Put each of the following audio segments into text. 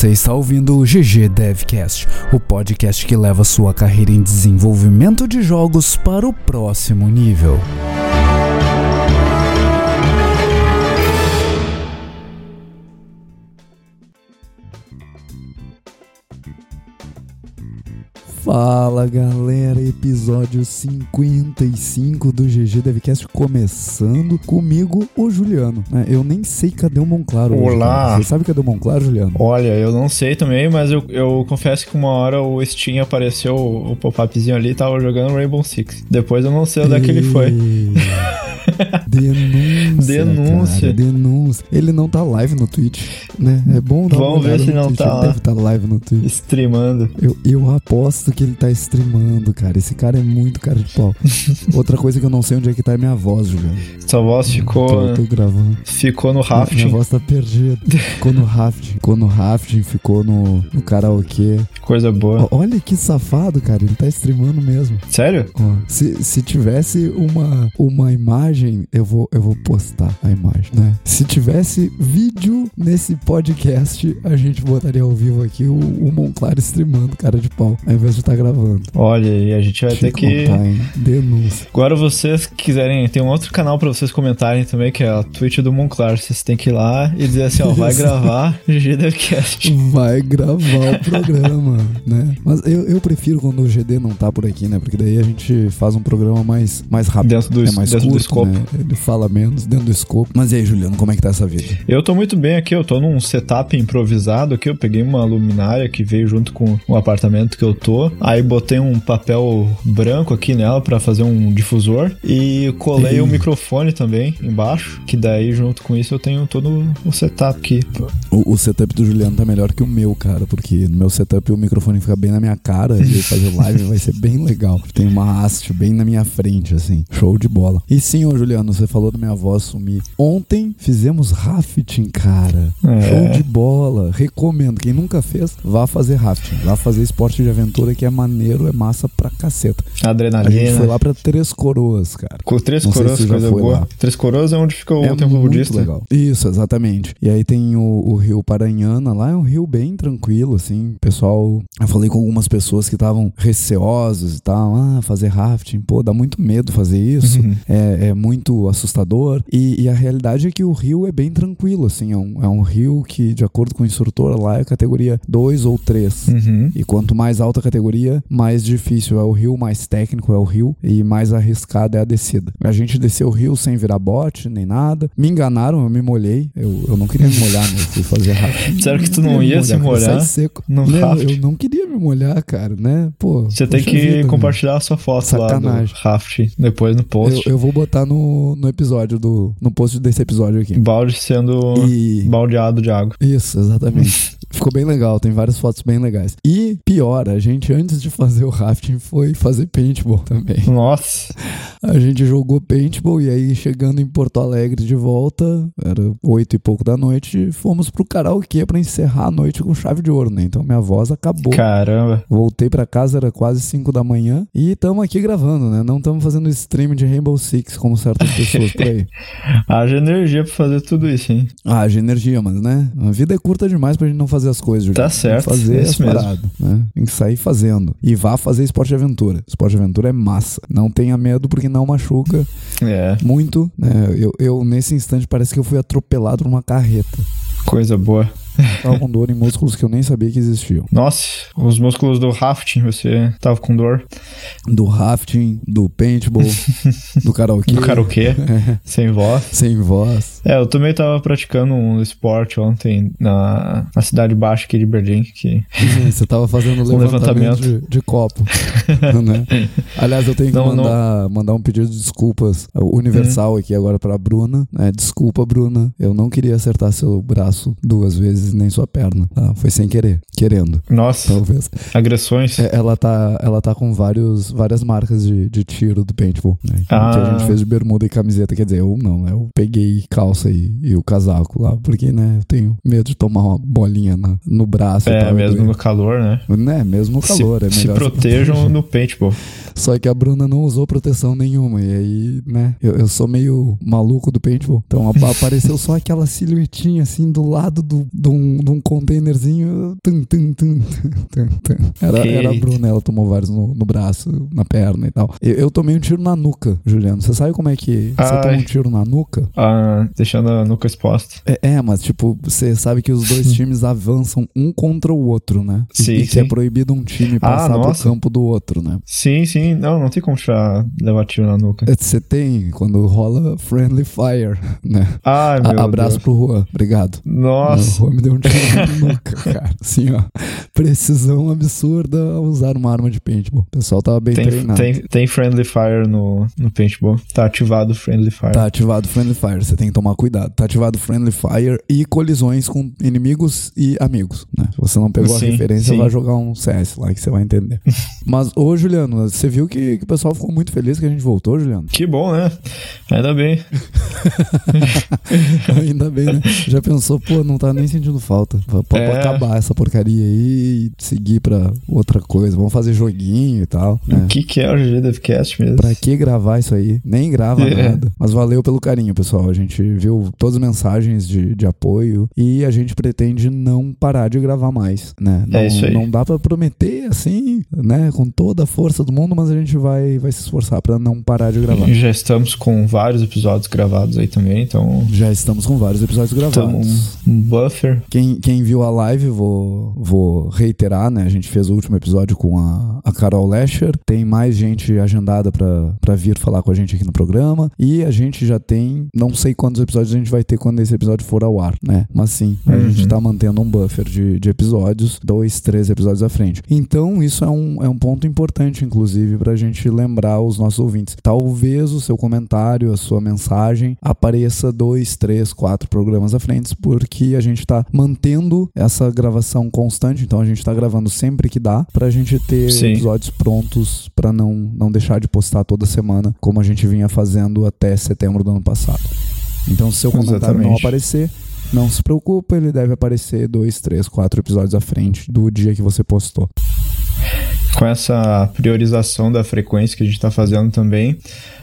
Você está ouvindo o GG Devcast, o podcast que leva sua carreira em desenvolvimento de jogos para o próximo nível. Fala galera, episódio 55 do GG Devcast começando comigo, o Juliano. né? Eu nem sei cadê o Monclaro. Olá. Você sabe cadê o Monclaro, Juliano? Olha, eu não sei também, mas eu, eu confesso que uma hora o Steam apareceu o pop-upzinho ali e tava jogando Rainbow Six. Depois eu não sei onde é que ele foi. Denúncia. Denúncia. cara, denúncia. Ele não tá live no Twitch, né? É bom dar Vamos ver se não Twitch. tá Ele lá. deve estar live no Twitch. Streamando. Eu, eu aposto que ele tá streamando, cara. Esse cara é muito cara de pau. Outra coisa que eu não sei onde é que tá é minha voz, Juliano. Sua voz ficou, Tô, tô gravando. ficou no Minha rafting. voz tá perdida. Ficou no rafting. Ficou no rafting, ficou no, no karaokê. Coisa boa. Olha que safado, cara. Ele tá streamando mesmo. Sério? Ó, se, se tivesse uma, uma imagem, eu vou, eu vou postar a imagem, né? Se tivesse vídeo nesse podcast, a gente botaria ao vivo aqui o, o Monclar streamando, cara de pau, ao invés de estar gravando. Olha, e a gente vai ter que. contar, hein? Denúncia. Agora vocês quiserem, tem um outro canal pra vocês comentarem também, que é a Twitch do Monclar. Vocês têm que ir lá e dizer assim, ó, vai gravar GG Devcast. Vai gravar o programa, né? Mas eu, eu prefiro quando o GD não tá por aqui, né? Porque daí a gente faz um programa mais, mais rápido. Dentro do, é mais dentro do curto, escopo. né? Ele fala menos dentro do escopo. Mas e aí, Juliano, como é que tá essa vida? Eu tô muito bem aqui, eu tô num setup improvisado aqui, eu peguei uma luminária que veio junto com o apartamento que eu tô, aí botei um papel branco aqui nela pra fazer um difusor e colei Ei. o microfone também embaixo, que daí junto com isso eu tenho todo o setup aqui. O, o setup do Juliano tá melhor que o meu, cara, porque no meu setup o microfone fica bem na minha cara e fazer live vai ser bem legal. Tem uma haste bem na minha frente, assim. Show de bola. E sim, ô Juliano, você falou da minha voz sumir. Ontem fizemos rafting, cara. É. Show de bola. Recomendo. Quem nunca fez, vá fazer rafting. Vá fazer esporte de aventura que é maneiro, é massa pra caceta. A gente Adrenalina. foi lá pra Três Coroas, cara. Com Três Não Coroas, coisa boa. lá. Três Coroas é onde fica o É templo budista. legal. Isso, exatamente. E aí tem o, o rio Paranhana, lá é um rio bem tranquilo, assim. Pessoal, eu falei com algumas pessoas que estavam receosas e tal. Ah, fazer rafting, pô, dá muito medo fazer isso. Uhum. É, é muito assustador. E, e a realidade é que o rio é bem tranquilo, assim. É um, é um rio que, de acordo com o instrutor, lá é categoria 2 ou 3. Uhum. E quanto mais alta a categoria, mais difícil é o rio, mais técnico é o rio e mais arriscada é a descida. A gente desceu o rio sem virar bote, nem nada. Me enganaram, eu me molhei. Eu, eu não queria me molhar, né? Eu fui fazer rafting. Sério que tu não ia se molhar seco. não, rafting? eu não queria me molhar, cara, né? Pô. Você tem que vida, compartilhar a sua foto Sacanagem. lá do raft depois no post. Eu, eu vou botar no, no episódio do. No post desse episódio aqui. Balde sendo E. baldeado de água. Isso, exatamente. Ficou bem legal, tem várias fotos bem legais. E pior, a gente antes de fazer o rafting foi fazer paintball também. Nossa. A gente jogou paintball e aí chegando em Porto Alegre de volta, era oito e pouco da noite, fomos pro karaokê pra encerrar a noite com chave de ouro, né? Então minha voz acabou. Caramba. Voltei pra casa, era quase 5 da manhã e estamos aqui gravando, né? Não estamos fazendo stream de Rainbow Six como certas pessoas por aí. Haja energia pra fazer tudo isso, hein? De energia, mas né? A vida é curta demais pra gente não fazer as coisas. Tá Tem que certo, fazer é isso mesmo. né? Tem que sair fazendo. E vá fazer esporte aventura. Esporte aventura é massa. Não tenha medo porque não machuca É, muito, né? Eu, eu, nesse instante, parece que eu fui atropelado por uma carreta. coisa boa. Tava com dor em músculos que eu nem sabia que existiam. Nossa, os músculos do rafting, você tava com dor. Do rafting, do paintball, do karaokê. Do karaokê, sem voz. Sem voz. É, eu também tava praticando um esporte ontem na, na cidade baixa aqui de Berlim, que Você tava fazendo Um levantamento, levantamento. De, de copo. né? Aliás, eu tenho que Não, não. mandar, mandar um pedido de desculpas universal aqui agora pra Bruna. né? desculpa, Bruna. Eu não queria acertar seu braço duas vezes, nem sua perna. tá? Foi sem querer. Querendo, Nossa, talvez. agressões. É, ela, tá, ela tá com vários, várias marcas de, de tiro do paintball, né? Que, Ah. que a gente fez de bermuda e camiseta. Quer dizer, eu não, né? Eu peguei calça e, e o casaco lá, porque, né? Eu tenho medo de tomar uma bolinha na- no braço. É, tal, mesmo no calor, né? Né, mesmo no calor, se, é se protejam no paintball. Só que a Bruna não usou proteção nenhuma. E aí, né, eu, eu sou meio maluco do paintball. Então apa- apareceu só aquela silhuetinha assim do lado do, do um, de um containerzinho. Tum, tum, tum. Era, era a Bruna, ela tomou vários no, no braço, na perna e tal. Eu, eu tomei um tiro na nuca, Juliano. Você sabe como é que você toma um tiro na nuca? Ah, deixando a nuca exposta. É, é, mas tipo, você sabe que os dois times avançam um contra o outro, né? E, Sim, e que é sim. proibido um time Ah, passar pro nossa. campo do outro, né? Sim, sim. Não, não tem como tirar, levar tiro na nuca. É, Você tem quando rola friendly fire, né? Ai, A- meu abraço Deus. pro Juan, obrigado. Nossa. Juan me deu um tiro na nuca, cara. Assim, ó. Precisão absurda ao usar uma arma de paintball. O pessoal tava bem Tem, treinado. tem, tem Friendly Fire no, no Paintball. Tá ativado o Friendly Fire. Tá ativado Friendly Fire, você tem que tomar cuidado. Tá ativado Friendly Fire e colisões com inimigos e amigos, né? Se você não pegou a Sim, referência, sim. vai jogar um CS lá que você vai entender. Mas, ô Juliano, você viu que, que o pessoal ficou muito feliz que a gente voltou, Juliano? Que bom, né? Ainda bem. Ainda bem, né? Já pensou, pô, não tá nem sentindo falta. Pode É. acabar essa porcaria aí e seguir pra outra coisa. Vamos fazer joguinho e tal, né? O que, que é o GG Devcast mesmo? Pra que gravar isso aí? Nem grava É. nada. Mas valeu pelo carinho, pessoal. A gente viu todas as mensagens de, de apoio e a gente pretende não parar de gravar mais, né? Não, É isso aí. não dá pra prometer assim, né? Com toda a força do mundo, mas a gente vai, vai se esforçar pra não parar de gravar. Já estamos com vários episódios gravados aí também, então Já estamos com vários episódios gravados. estamos um, um Quem, quem viu a live, vou, vou reiterar, né? A gente fez o último episódio com a, a Carol Lescher. Tem mais gente agendada pra, pra vir falar com a gente aqui no programa. E a gente já tem, não sei quantos episódios a gente vai ter quando esse episódio for ao ar, né? Mas sim, a Uhum. gente tá mantendo um buffer de, de episódios, dois, três episódios à frente. Então, isso é um, é um ponto importante, inclusive, pra gente lembrar os nossos ouvintes. Talvez o seu comentário, a sua mensagem apareça dois, três, quatro programas à frente, porque a gente tá mantendo essa gravação constante, então a gente tá gravando sempre que dá, pra gente ter Sim. episódios prontos pra não, não deixar de postar toda semana, como a gente vinha fazendo até setembro do ano passado. Então, se seu comentário não Exatamente. aparecer, não se preocupa, ele deve aparecer dois, três, quatro episódios à frente do dia que você postou. Com essa priorização da frequência que a gente tá fazendo também,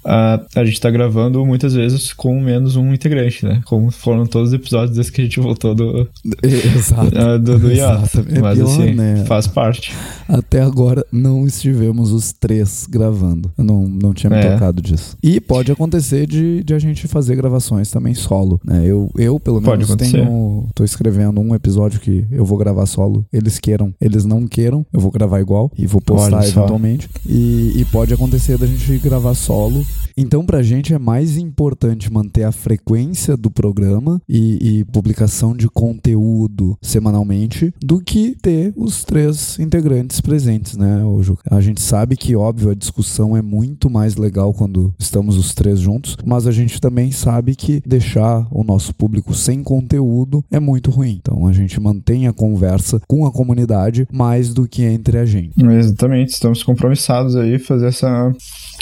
ah, a gente tá gravando muitas vezes com menos um integrante, né? Como foram todos os episódios desde que a gente voltou do, Exato. ah, do, do. Exato. É Mas pior, assim, né? faz parte. Até agora não estivemos os três gravando. Eu não, não tinha me É. tocado disso. E pode acontecer de, de a gente fazer gravações também solo. Né? Eu, eu, pelo Pode menos, acontecer. tenho. tô escrevendo um episódio que eu vou gravar solo. Eles queiram, eles não queiram, eu vou gravar igual e vou postar Olha eventualmente. E, e pode acontecer da gente gravar solo. Então, pra gente é mais importante manter a frequência do programa e, e publicação de conteúdo semanalmente do que ter os três integrantes presentes, né, Juca? A gente sabe que, óbvio, a discussão é muito mais legal quando estamos os três juntos, mas a gente também sabe que deixar o nosso público sem conteúdo é muito ruim. Então, a gente mantém a conversa com a comunidade mais do que entre a gente. Exatamente, estamos compromissados aí fazer essa,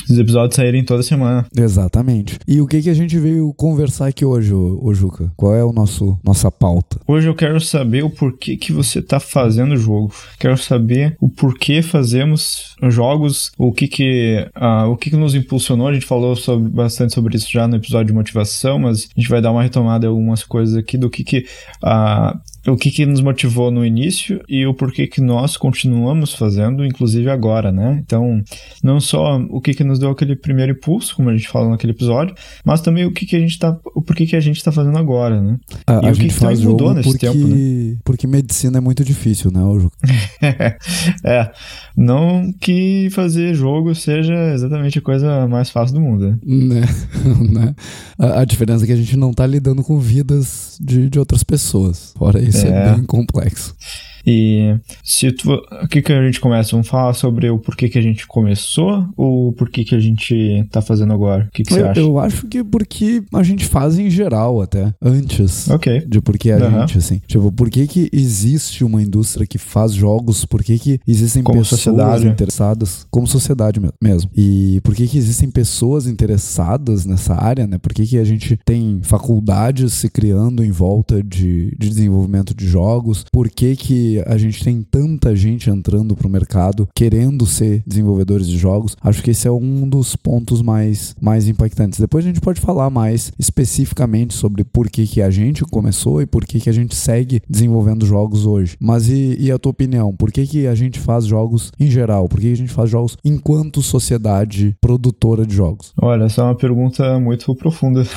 esses episódios saírem toda semana. Exatamente. E o que, que a gente veio conversar aqui hoje, ô, Juca? Qual é o nosso nossa pauta? Hoje eu quero saber o porquê que você está fazendo o jogo. Quero saber o porquê fazemos jogos, o que que, ah, o que, que nos impulsionou. A gente falou sobre- bastante sobre isso já no episódio de motivação, mas a gente vai dar uma retomada em algumas coisas aqui do que que, ah, o que que nos motivou no início e o porquê que nós continuamos fazendo, inclusive agora, né? Então, não só o que que nos deu aquele primeiro impulso, como a gente falou naquele episódio, mas também o que que a gente tá, o porquê que a gente tá fazendo agora, né? A, E a o que gente que também faz mudou jogo nesse porque, tempo, né? porque medicina é muito difícil, né, ô Juca? é, não que fazer jogo seja exatamente a coisa mais fácil do mundo. né? né? né? A, a diferença é que a gente não tá lidando com vidas de, de outras pessoas. Fora isso, é, É. bem complexo. E se tu, o que que a gente começa? Vamos falar sobre o porquê que a gente começou ou o porquê que a gente tá fazendo agora? O que, que você Eu, acha? eu acho que porque a gente faz em geral até, antes. Ok. De por que a Aham. gente, assim. Tipo, por que, que existe uma indústria que faz jogos? Por que, que existem Como pessoas sociedade. interessadas? Como sociedade me- mesmo. E por que, que existem pessoas interessadas nessa área, né? Por que, que a gente tem faculdades se criando em volta de, de desenvolvimento de jogos? Por que, que que a gente tem tanta gente entrando pro mercado, querendo ser desenvolvedores de jogos, acho que esse é um dos pontos mais, mais impactantes. Depois a gente pode falar mais especificamente sobre por que, que a gente começou e por que, que a gente segue desenvolvendo jogos hoje. Mas e, e a tua opinião? Por que, que a gente faz jogos em geral? Por que, que a gente faz jogos enquanto sociedade produtora de jogos? Olha, essa é uma pergunta muito profunda.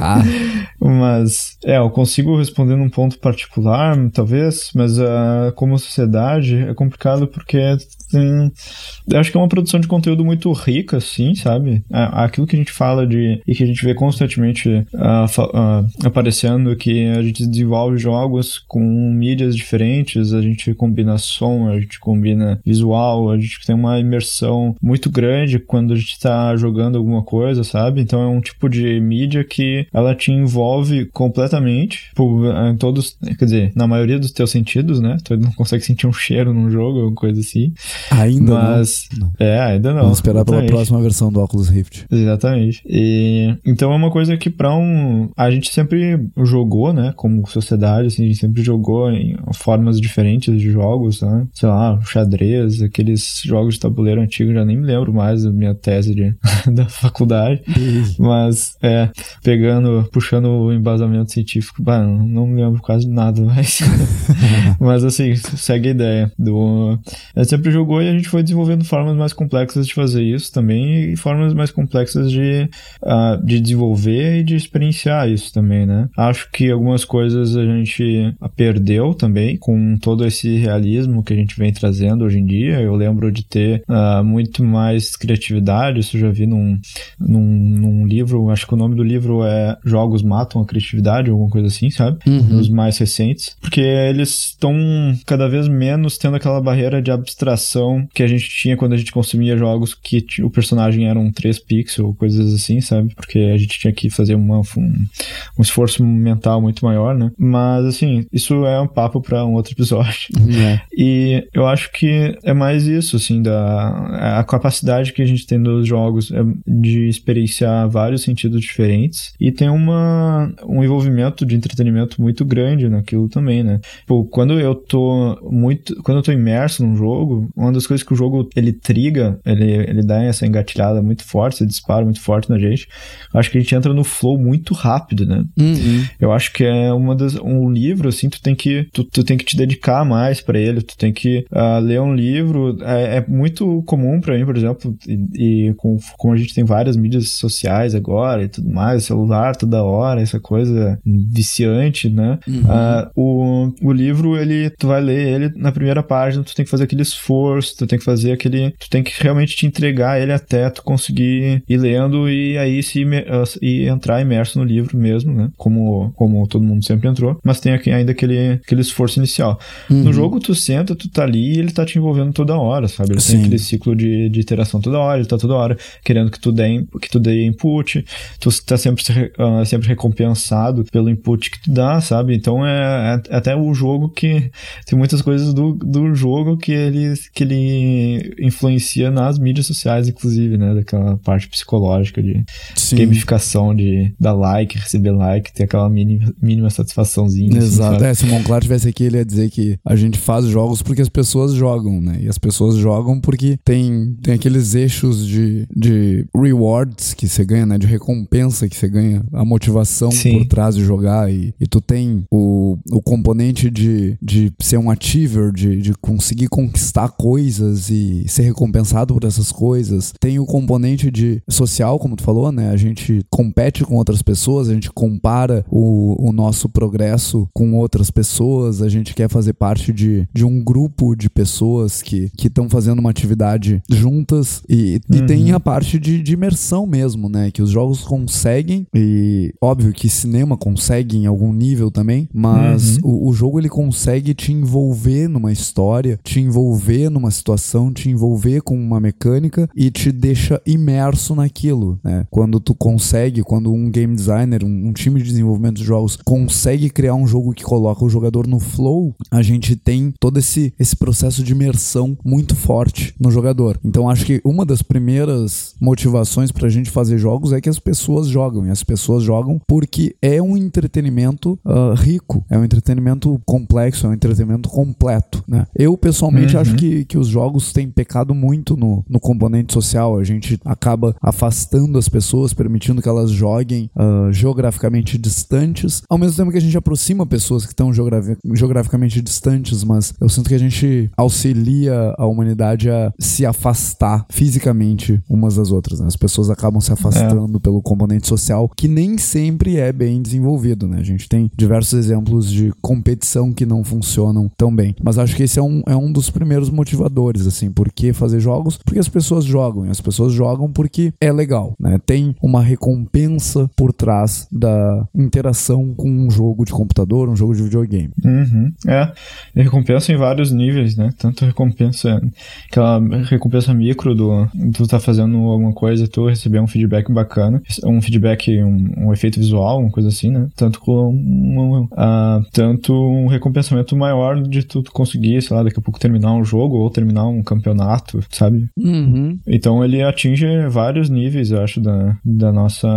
Ah. mas, é, eu consigo responder num ponto particular, talvez, mas uh, como sociedade é complicado porque tem, acho que é uma produção de conteúdo muito rica, assim, sabe? Aquilo que a gente fala de e que a gente vê constantemente uh, uh, aparecendo que a gente desenvolve jogos com mídias diferentes, a gente combina som, a gente combina visual, a gente tem uma imersão muito grande quando a gente está jogando alguma coisa, sabe? Então é um tipo de mídia que ela te envolve completamente por, em todos, quer dizer, na maioria dos teus sentidos, né? Tu não consegue sentir um cheiro num jogo, alguma coisa assim. Ainda Mas, não. É, ainda não. Vamos esperar exatamente. pela próxima versão do Oculus Rift. Exatamente. E, então é uma coisa que para um... A gente sempre jogou, né? Como sociedade, assim, a gente sempre jogou em formas diferentes de jogos, né? Sei lá, xadrez, aqueles jogos de tabuleiro antigos, já nem me lembro mais da minha tese de, da faculdade. Mas, é, pegando, puxando o embasamento científico, bah, não me lembro quase nada, mas... mas assim, segue a ideia do... A gente sempre jogou e a gente foi desenvolvendo formas mais complexas de fazer isso também e formas mais complexas de, uh, de desenvolver e de experienciar isso também, né? Acho que algumas coisas a gente perdeu também com todo esse realismo que a gente vem trazendo hoje em dia. Eu lembro de ter uh, muito mais criatividade, isso eu já vi num, num, num, livro, acho que o nome do livro é Jogos Matam a Criatividade, alguma coisa assim, sabe? Uhum. Os mais recentes. Porque eles estão cada vez menos tendo aquela barreira de abstração que a gente tinha quando a gente consumia jogos que o personagem era um 3 pixels, coisas assim, sabe? Porque a gente tinha que fazer uma, um, um esforço mental muito maior, né? Mas, assim, isso é um papo para um outro episódio. É. E eu acho que é mais isso, assim, da a capacidade que a gente tem nos jogos é de experienciar vários sentidos diferentes e tem uma, um envolvimento de entretenimento muito grande naquilo também, né? Pô, quando eu tô muito, quando eu tô imerso num jogo, uma das coisas que o jogo ele triga, ele, ele dá essa engatilhada muito forte, esse disparo muito forte na gente. Acho que a gente entra no flow muito rápido, né? Uhum. Eu acho que é uma das um livro assim, tu tem que tu, tu tem que te dedicar mais para ele, tu tem que uh, ler um livro. É, é muito comum para mim, por exemplo, e, e com, como a gente tem várias mídias sociais agora e tudo mais, celular toda hora, essa coisa viciante, né? Uhum. Uh, o, o livro ele tu vai ler ele na primeira página, tu tem que fazer aquele esforço, tu tem que fazer aquele, tu tem que realmente te entregar ele até tu conseguir ir lendo e aí se e entrar imerso no livro mesmo, né? Como, como todo mundo sempre entrou, mas tem aqui ainda aquele, aquele esforço inicial. Uhum. No jogo, tu senta, tu tá ali e ele tá te envolvendo toda hora, sabe? Ele Sim. tem aquele ciclo de, de interação toda hora, ele tá toda hora querendo que tu dê, que tu dê input, tu tá sempre, uh, sempre recompensado pelo input que tu dá, sabe? Então é, é até o jogo que tem muitas coisas do, do jogo que ele, que ele influencia nas mídias sociais, inclusive, né? Daquela parte psicológica de Sim. gamificação de dar like, receber like, ter aquela mínima, mínima satisfaçãozinha. Exato. Assim, é, se o Monclar tivesse aqui, ele ia dizer que a gente faz jogos porque as pessoas jogam, né? E as pessoas jogam porque tem, tem aqueles eixos de, de rewards que você ganha, né? De recompensa que você ganha, a motivação Sim. por trás de jogar. E, e tu tem o, o componente de, de ser um achiever, de, de conseguir conquistar coisas e ser recompensado por essas coisas. Tem o componente de social, como tu falou, né? A gente compete com outras pessoas, a gente compara o, o nosso progresso com outras pessoas, a gente quer fazer parte de, de um grupo de pessoas que estão fazendo uma atividade juntas e, e Uhum. tem a parte de, de imersão mesmo, né? Que os jogos conseguem e óbvio que cinema consegue em algum nível também, mas o, o jogo ele consegue te envolver numa história, te envolver numa situação, te envolver com uma mecânica e te deixa imerso naquilo, né? Quando tu consegue, quando um game designer, um, um time de desenvolvimento de jogos consegue criar um jogo que coloca o jogador no flow, a gente tem todo esse, esse processo de imersão muito forte no jogador. Então acho que uma das primeiras motivações pra gente fazer jogos é que as pessoas jogam. E as pessoas jogam porque é um entretenimento uh, rico, é um entretenimento complexo, é um entretenimento completo. Né? Eu, pessoalmente, uhum. acho que, que os jogos têm pecado muito no, no componente social. A gente acaba afastando as pessoas, permitindo que elas joguem uh, geograficamente distantes, ao mesmo tempo que a gente aproxima pessoas que estão geograficamente distantes, mas eu sinto que a gente auxilia a humanidade a se afastar fisicamente umas das outras. Né? As pessoas acabam se afastando é. pelo componente social, que nem sempre é bem desenvolvido. Né? A gente tem diversos exemplos de competição que não funcionam tão bem. Mas acho que esse é um, é um dos primeiros motivadores, assim, por que fazer jogos? Porque as pessoas jogam, e as pessoas jogam porque é legal, né? Tem uma recompensa por trás da interação com um jogo de computador, um jogo de videogame. Uhum. É, recompensa em vários níveis, né? Tanto recompensa, aquela recompensa micro do tu tá fazendo alguma coisa e tu receber um feedback bacana, um feedback, um, um efeito visual, uma coisa assim, né? Tanto com um, uh, tanto um recompensamento maior de tu conseguir, sei lá, daqui a pouco terminar um jogo ou terminar um campeonato, sabe? Uhum. Então ele atinge vários níveis, eu acho, da, da, nossa,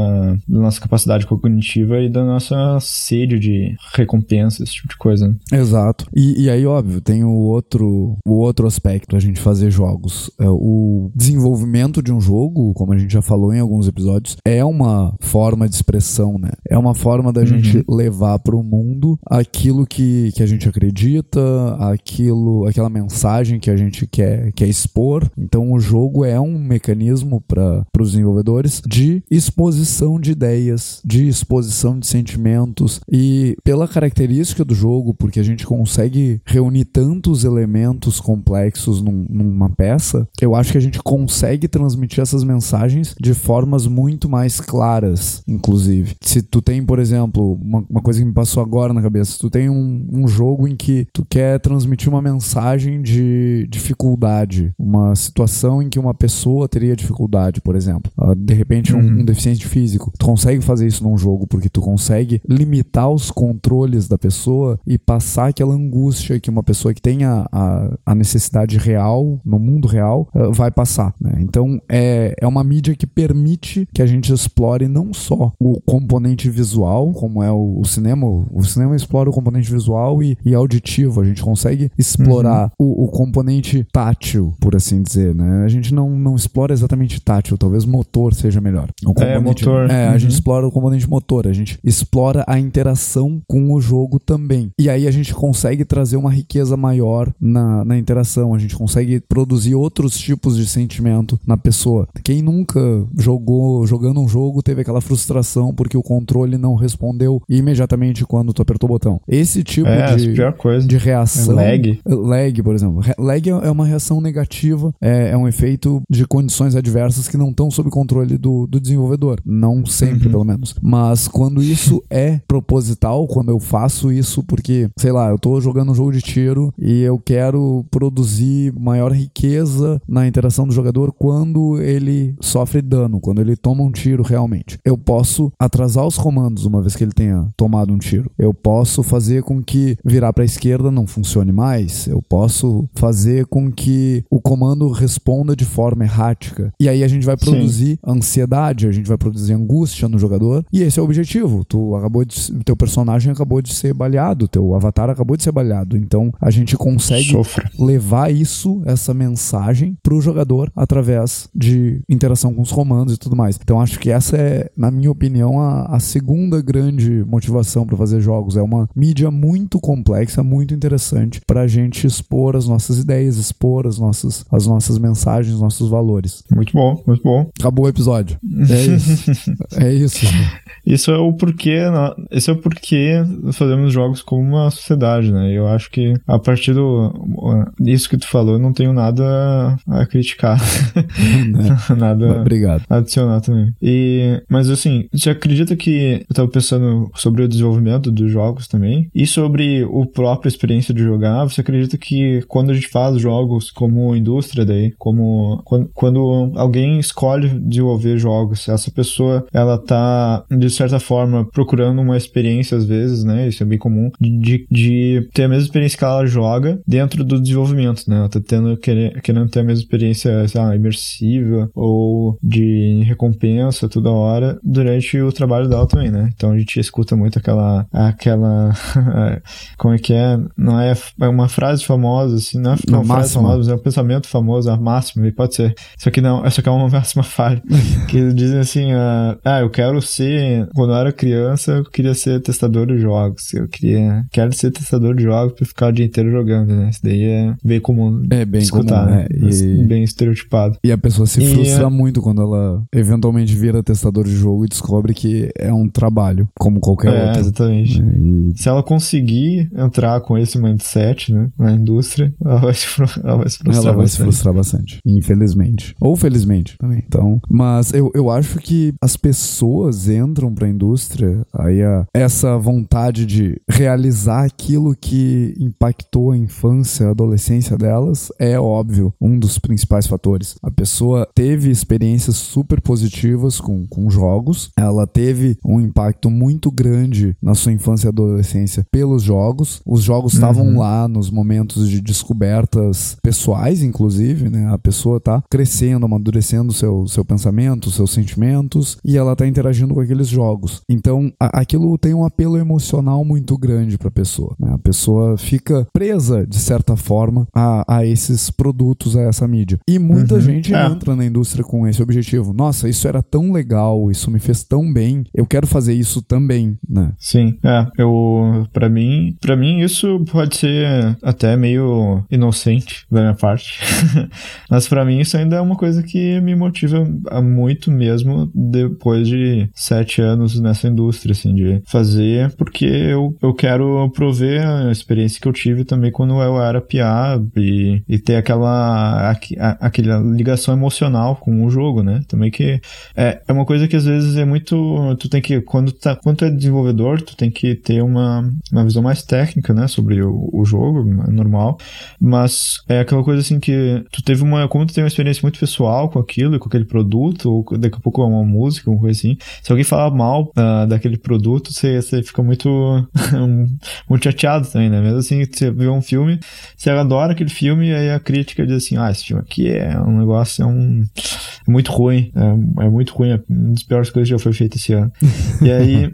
da nossa capacidade cognitiva e da nossa sede de recompensa, esse tipo de coisa. Né? Exato. E, e aí, óbvio, tem o outro, o outro aspecto a gente fazer jogos. É, o desenvolvimento de um jogo, como a gente já falou em alguns episódios, é uma forma de expressão, né? É uma forma da uhum. gente levar para o mundo aquilo que, que a gente acredita, aquilo, aquela mensagem que a gente quer, quer expor. Então o jogo é um mecanismo para os desenvolvedores de exposição de ideias, de exposição de sentimentos e pela característica do jogo, porque a gente consegue reunir tantos elementos complexos num, numa peça, eu acho que a gente consegue transmitir essas mensagens de formas muito mais claras, inclusive. Se tu tem, por exemplo, uma, uma coisa que me passou agora na cabeça, tu tem um, um jogo em que tu quer transmitir uma mensagem de dificuldade, uma situação em que uma pessoa teria dificuldade, por exemplo. Uh, de repente, um, uhum. um, deficiente físico. Tu consegue fazer isso num jogo porque tu consegue limitar os controles da pessoa e passar aquela angústia que uma pessoa que tenha a, a necessidade real, no mundo real, uh, vai passar. Né? Então, é, é uma mídia que permite que a gente explore não só o componente visual, como é o, o cinema, o cinema explora o componente visual e, e auditivo a gente consegue explorar uhum. o, o, componente tátil, por assim dizer, né? A gente não, não explora exatamente tátil, talvez motor seja melhor. É, motor. É, uhum. a gente explora o componente motor, a gente explora a interação com o jogo também. E aí a gente consegue trazer uma riqueza maior na, na interação, a gente consegue produzir outros tipos de sentimento na pessoa. Quem nunca jogou, jogando um jogo, teve aquela frustração porque o controle não respondeu imediatamente quando tu apertou o botão. Esse tipo é, de, de reação. Lag. Lag, por exemplo. Lag é, é uma reação negativa, é, é um efeito de condições adversas que não estão sob controle do, do desenvolvedor. Não sempre, uhum. pelo menos. Mas quando isso é proposital, quando eu faço isso porque, sei lá, eu tô jogando um jogo de tiro e eu quero produzir maior riqueza na interação do jogador quando ele sofre dano, quando ele toma um tiro realmente. Eu posso atrasar os comandos uma vez que ele tenha tomado um tiro. Eu posso fazer com que virar para esquerda não funcione mais, eu posso fazer com que o comando responda de forma errática. E aí a gente vai produzir Sim. ansiedade, a gente vai produzir angústia no jogador. E esse é o objetivo. Tu acabou de, teu personagem acabou de ser baleado, teu avatar acabou de ser baleado. Então a gente consegue Sofra. levar isso, essa mensagem, pro jogador através de interação com os comandos e tudo mais. Então acho que essa é, na minha opinião, a, a segunda grande motivação para fazer jogos. É uma mídia muito complexa, muito interessante para a gente expor as nossas ideias, expor as nossas, as nossas mensagens, nossos valores. Muito bom, muito bom. Acabou o episódio. É isso. é isso. Isso é o porquê, esse é o porquê fazemos jogos como uma sociedade, né? Eu acho que a partir do isso que tu falou, eu não tenho nada a criticar. É. nada Obrigado. a adicionar também. E, mas assim, você acredita que eu tava pensando sobre o desenvolvimento dos jogos também e sobre o próprio experiência de jogar, você acredita que quando a gente faz jogos como indústria daí, como quando, quando alguém escolhe desenvolver jogos, essa pessoa ela tá de certa forma procurando uma experiência às vezes, né? Isso é bem comum de, de ter a mesma experiência que ela joga dentro do desenvolvimento, né? Ela tá tendo querendo, querendo ter a mesma experiência, sei lá, imersiva ou de recompensa toda hora durante o trabalho dela também, né? Então a gente escuta muito aquela. aquela. como é que é? Não é, é uma frase famosa, assim, não é uma frase famosa, mas é um pensamento famoso, a máxima, e pode ser. Só que não, essa aqui é uma máxima falha. que dizem assim: uh, ah, eu quero ser. Quando eu era criança, eu queria ser testador de jogos. Eu queria. Quero ser testador de jogos pra ficar o dia inteiro jogando, né? Isso daí é bem comum. É bem escutar, comum, né? E... Bem estereotipado. E a pessoa se frustra. É muito quando ela eventualmente vira testador de jogo e descobre que é um trabalho, como qualquer é, outro. Exatamente. E... Se ela conseguir entrar com esse mindset, né, na indústria, ela vai se, ela vai se frustrar ela vai bastante. se frustrar bastante. Infelizmente. Ou felizmente também. Então, mas eu, eu acho que as pessoas entram pra indústria, aí a, essa vontade de realizar aquilo que impactou a infância, a adolescência delas, é óbvio, um dos principais fatores. A pessoa teve experiências super positivas com, com jogos, ela teve um impacto muito grande na sua infância e adolescência pelos jogos. Os jogos estavam uhum. lá nos momentos de descobertas pessoais, inclusive, né? A pessoa tá crescendo, amadurecendo seu, seu pensamento, seus sentimentos, e ela tá interagindo com aqueles jogos. Então, a, aquilo tem um apelo emocional muito grande pra pessoa. Né? A pessoa fica presa, de certa forma, a, a esses produtos, a essa mídia. E muita uhum. gente é. entra na indústria com esse objetivo. Nossa, isso era tão legal, isso me fez tão bem, eu quero fazer isso também, né? Sim, é. Eu, pra mim, para mim isso pode ser até meio inocente da minha parte. Mas para mim isso ainda é uma coisa que me motiva muito mesmo depois de sete anos nessa indústria, assim, de fazer porque eu, eu quero prover a experiência que eu tive também quando eu era PA e, e ter aquela, aquela ligação emocional com o jogo, né? Também que é, é uma coisa que às vezes é muito. Tu tem que, quando, tá, quando tu é desenvolvedor, tu tem que ter uma, uma visão mais técnica, né? Sobre o, o jogo, é normal. Mas é aquela coisa assim que tu teve uma. Como tu tem uma experiência muito pessoal com aquilo, com aquele produto, ou daqui a pouco é uma música, uma coisa assim. Se alguém falar mal uh, daquele produto, você, você fica muito, muito chateado também, né? Mesmo assim, você vê um filme, você adora aquele filme, e aí a crítica diz assim: ah, esse filme aqui é um negócio, é um. É muito ruim. É, é muito ruim, é uma das piores coisas que já foi feita esse ano. e aí.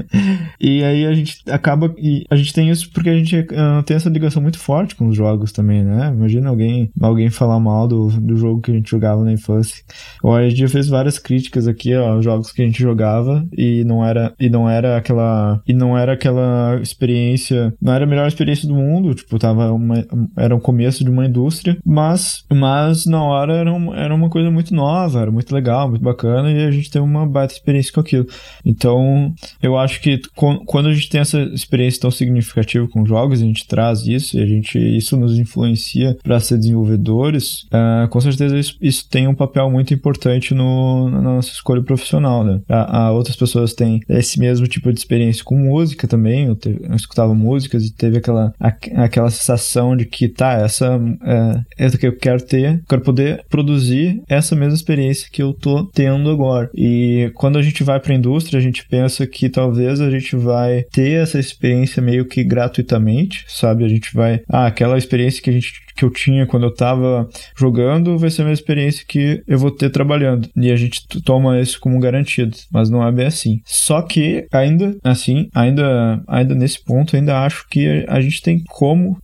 e aí a gente acaba. E a gente tem isso porque a gente uh, tem essa ligação muito forte com os jogos também, né? Imagina alguém, alguém falar mal do, do jogo que a gente jogava na infância. Ou a gente já fez várias críticas aqui, ó, jogos que a gente jogava e não era, e não era aquela. E não era aquela experiência. Não era a melhor experiência do mundo, tipo, tava uma, era um começo de uma indústria, mas, mas na hora era, era uma coisa muito nova, era muito legal, muito bacana e a gente tem uma baita experiência com aquilo. Então, eu acho que quando a gente tem essa experiência tão significativa com jogos, a gente traz isso e a gente, isso nos influencia para ser desenvolvedores, uh, com certeza isso, isso, tem um papel muito importante no, na nossa escolha profissional, né? A, a, outras pessoas têm esse mesmo tipo de experiência com música também, eu, te, eu escutava músicas e teve aquela, a, aquela sensação de que, tá, essa é, essa que eu quero ter, quero poder produzir essa mesma experiência que eu tô tendo agora. E quando a gente vai para a indústria, a gente pensa que talvez a gente vai ter essa experiência meio que gratuitamente, sabe? A gente vai, ah, aquela experiência que a gente que eu tinha quando eu tava jogando vai ser a mesma experiência que eu vou ter trabalhando. E a gente toma isso como garantido, mas não é bem assim. Só que ainda assim, ainda ainda nesse ponto, ainda acho que a gente tem como,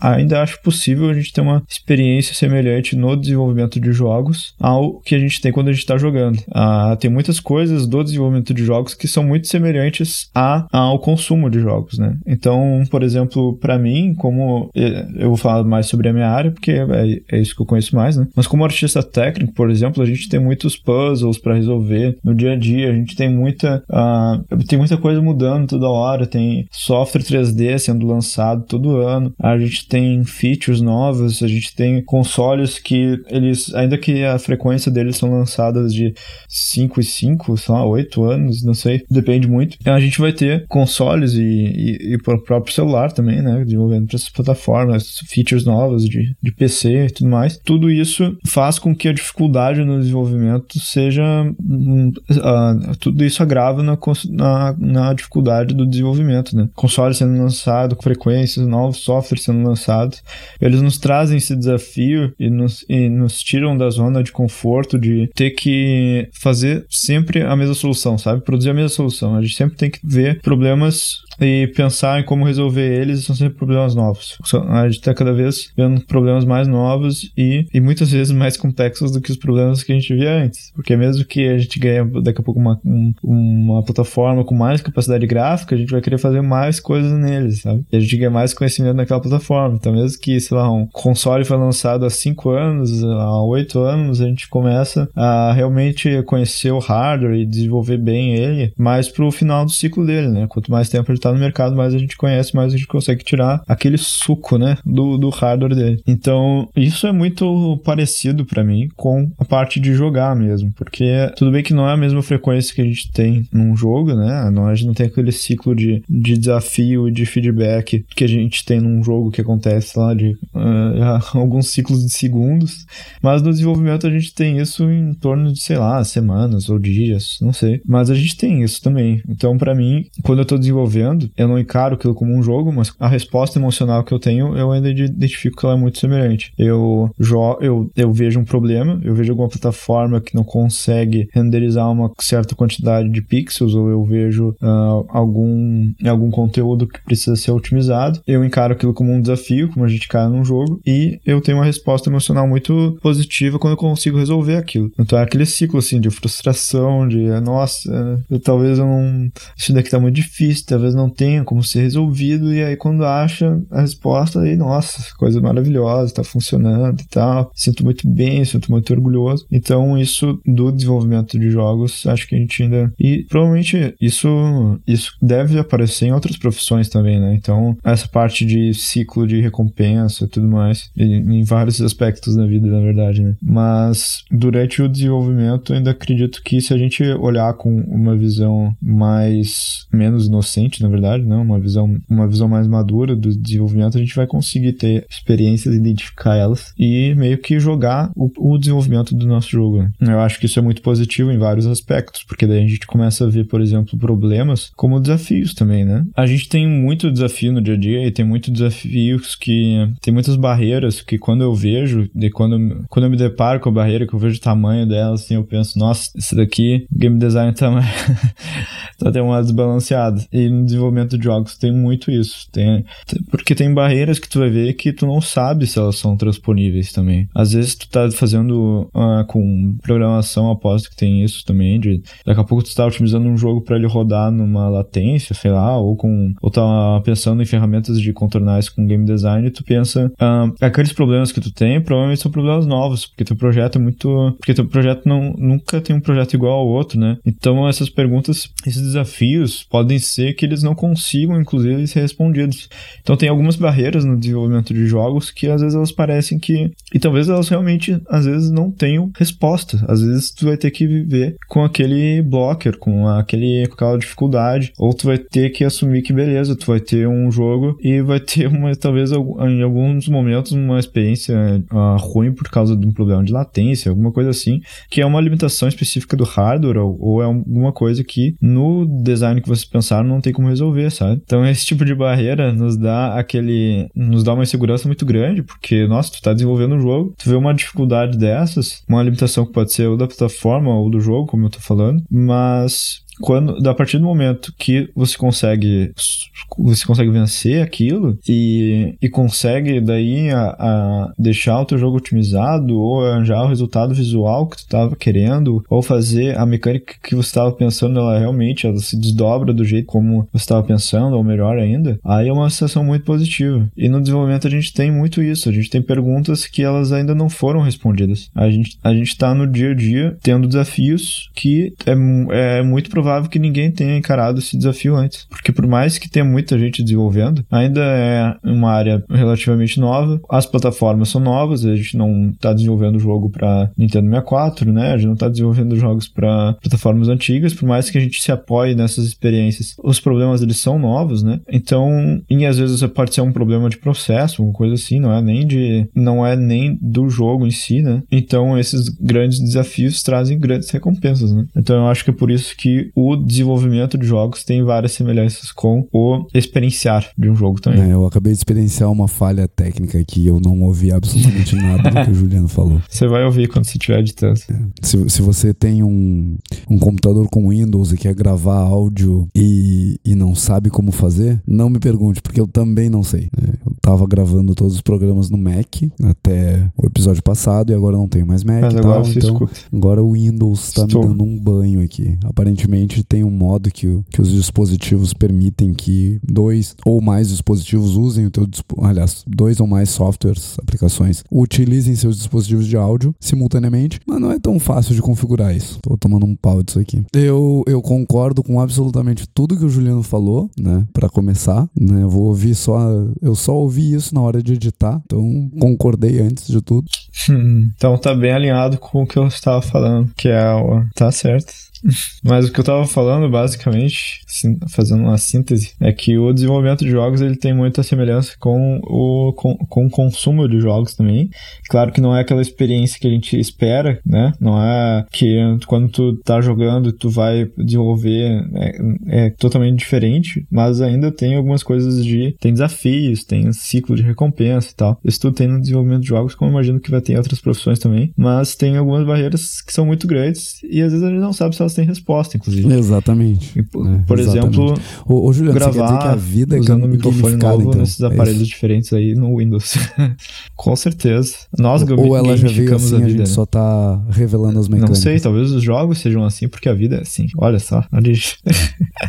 ainda acho possível a gente ter uma experiência semelhante no desenvolvimento de jogos ao que a gente tem quando a gente está jogando. Ah, tem muitas coisas do desenvolvimento de jogos que são muito semelhantes a, ao consumo de jogos, né? Então, por exemplo, para mim, como eh, eu vou falar mais sobre a minha área, porque é, é isso que eu conheço mais, né? Mas como artista técnico, por exemplo, a gente tem muitos puzzles para resolver no dia a dia, a gente tem muita, uh, tem muita coisa mudando toda hora, tem software 3D sendo lançado todo ano, a gente tem features novas, a gente tem consoles que eles, ainda que a frequência deles são lançadas de 5 e 5, sei lá, 8 anos, não sei, depende muito. A gente vai ter consoles e, e, e o próprio celular também, né? Desenvolvendo para essas plataformas, features novas de, de PC e tudo mais. Tudo isso faz com que a dificuldade no desenvolvimento seja. Uh, tudo isso agrava na, na, na, dificuldade do desenvolvimento, né? Consoles sendo lançados com frequências, novos softwares sendo lançados, eles nos trazem esse desafio e nos, e nos tiram da zona de conforto de ter que fazer sempre a mesma solução, sabe? Produzir a mesma solução. A gente sempre tem que ver problemas e pensar em como resolver eles são sempre problemas novos. A gente está cada vez vendo problemas mais novos e, e muitas vezes mais complexos do que os problemas que a gente via antes. Porque mesmo que a gente ganhe daqui a pouco uma, um, uma plataforma com mais capacidade gráfica, a gente vai querer fazer mais coisas neles, sabe? E a gente ganha mais conhecimento naquela plataforma. Então, mesmo que, sei lá, um console foi lançado há 5 anos, há 8 anos, a gente começa a realmente conhecer o hardware e desenvolver bem ele mais pro final do ciclo dele, né? Quanto mais tempo ele tá no mercado, mais a gente conhece, mais a gente consegue tirar aquele suco, né, do, do hardware dele. Então, isso é muito parecido para mim com a parte de jogar mesmo, porque tudo bem que não é a mesma frequência que a gente tem num jogo, né? A gente não tem aquele ciclo de, de desafio e de feedback que a gente tem num jogo que acontece lá de uh, alguns ciclos de segundos, mas no desenvolvimento a gente tem isso em torno de, sei lá, semanas ou dias, não sei. Mas a gente tem isso também. Então, para mim, quando eu tô desenvolvendo, eu não encaro aquilo como um jogo, mas a resposta emocional que eu tenho, eu ainda identifico que ela é muito semelhante. Eu, eu, eu vejo um problema, eu vejo alguma plataforma que não consegue renderizar uma certa quantidade de pixels, ou eu vejo uh, algum, algum conteúdo que precisa ser otimizado, eu encaro aquilo como um desafio, como a gente cai num jogo, e eu tenho uma resposta emocional muito positiva quando eu consigo resolver aquilo. Então é aquele ciclo assim de frustração, de nossa, eu, talvez eu não. Isso daqui tá muito difícil, talvez não tenha como ser resolvido, e aí quando acha a resposta, aí, nossa, coisa maravilhosa, tá funcionando e tal. Sinto muito bem, sinto muito orgulhoso. Então, isso do desenvolvimento de jogos, acho que a gente ainda. E provavelmente isso, isso deve aparecer em outras profissões também, né? Então, essa parte de ciclo de recompensa e tudo mais, em vários aspectos da vida, na verdade, né? Mas durante o desenvolvimento, ainda acredito que se a gente olhar com uma visão mais menos inocente, na verdade, não, uma visão, uma visão mais madura do desenvolvimento, a gente vai conseguir ter identificar elas e meio que jogar o, o desenvolvimento do nosso jogo. Né? Eu acho que isso é muito positivo em vários aspectos, porque daí a gente começa a ver, por exemplo, problemas como desafios também, né? A gente tem muito desafio no dia a dia e tem muitos desafios que tem muitas barreiras que quando eu vejo, e quando, quando eu me deparo com a barreira, que eu vejo o tamanho dela, assim, eu penso, nossa, esse daqui, game design tá, tá até uma desbalanceada. E no desenvolvimento de jogos tem muito isso. Tem, porque tem barreiras que tu vai ver que tu não sabe se elas são transponíveis também. Às vezes tu tá fazendo uh, com programação, aposto que tem isso também, de daqui a pouco tu tá otimizando um jogo para ele rodar numa latência, sei lá, ou com ou tá pensando em ferramentas de contornar isso com game design tu pensa, uh, aqueles problemas que tu tem provavelmente são problemas novos, porque teu projeto é muito, porque teu projeto não nunca tem um projeto igual ao outro, né? Então essas perguntas, esses desafios podem ser que eles não consigam, inclusive, ser respondidos. Então tem algumas barreiras no desenvolvimento de jogos que às vezes elas parecem que. E talvez elas realmente, às vezes, não tenham resposta. Às vezes tu vai ter que viver com aquele blocker, com, aquele, com aquela dificuldade. Ou tu vai ter que assumir que beleza, tu vai ter um jogo e vai ter uma, talvez em alguns momentos, uma experiência uh, ruim por causa de um problema de latência, alguma coisa assim, que é uma limitação específica do hardware, ou, ou é alguma coisa que no design que vocês pensaram não tem como resolver, sabe? Então esse tipo de barreira nos dá aquele. nos dá uma insegurança muito grande, porque, nossa, tu tá desenvolvendo um jogo, tu vê uma dificuldade dessas, uma limitação que pode ser ou da plataforma ou do jogo, como eu tô falando, mas quando a partir do momento que você consegue você consegue vencer aquilo e, e consegue daí a, a deixar o teu jogo otimizado ou arranjar o resultado visual que tu estava querendo ou fazer a mecânica que você estava pensando ela realmente ela se desdobra do jeito como você estava pensando ou melhor ainda aí é uma sensação muito positiva. E no desenvolvimento a gente tem muito isso a gente tem perguntas que elas ainda não foram respondidas. A gente a gente está no dia a dia tendo desafios que é, é muito provável provável que ninguém tenha encarado esse desafio antes. Porque por mais que tenha muita gente desenvolvendo, ainda é uma área relativamente nova. As plataformas são novas, a gente não está desenvolvendo jogo para Nintendo 64, né? A gente não está desenvolvendo jogos para plataformas antigas, por mais que a gente se apoie nessas experiências. Os problemas eles são novos, né? Então, e às vezes pode ser um problema de processo, uma coisa assim, não é nem de não é nem do jogo em si, né? Então, esses grandes desafios trazem grandes recompensas, né? Então, eu acho que é por isso que o o desenvolvimento de jogos tem várias semelhanças com o experienciar de um jogo também. É, eu acabei de experienciar uma falha técnica aqui, eu não ouvi absolutamente nada do que o Juliano falou. Você vai ouvir quando você estiver editando. É. Se, se você tem um, um computador com Windows e quer gravar áudio e, e não sabe como fazer, não me pergunte, porque eu também não sei. Né? Eu tava gravando todos os programas no Mac até o episódio passado e agora não tenho mais Mac. Mas agora tal, então escuta. agora o Windows tá Estou. me dando um banho aqui. Aparentemente tem um modo que, que os dispositivos permitem que dois ou mais dispositivos usem o teu aliás, dois ou mais softwares, aplicações, utilizem seus dispositivos de áudio simultaneamente, mas não é tão fácil de configurar isso. Tô tomando um pau disso aqui. Eu, eu concordo com absolutamente tudo que o Juliano falou, né? Pra começar, né? Eu vou ouvir só. Eu só ouvi isso na hora de editar, então concordei antes de tudo. Hum, Então tá bem alinhado com o que eu estava falando, que é o. Tá certo. Mas o que eu tava falando, basicamente, fazendo uma síntese, é que o desenvolvimento de jogos ele tem muita semelhança com o, com, com o consumo de jogos também. Claro que não é aquela experiência que a gente espera, né? Não é que quando tu tá jogando tu vai desenvolver, é, é totalmente diferente, mas ainda tem algumas coisas de. tem desafios, tem ciclo de recompensa e tal. Isso tudo tem no desenvolvimento de jogos, como imagino que vai ter em outras profissões também, mas tem algumas barreiras que são muito grandes e às vezes a gente não sabe se elas têm resposta, inclusive. Exatamente. E, por É, por exatamente. exemplo, Ô, ô Juliano, dizer que a gravar vida é usando um microfone novo então? nesses É aparelhos diferentes aí no Windows. Com certeza. Nós Ou ela já veio assim, a, vida, gente né? só tá revelando as mecânicas. Não sei, talvez os jogos sejam assim, porque a vida é assim. Olha só.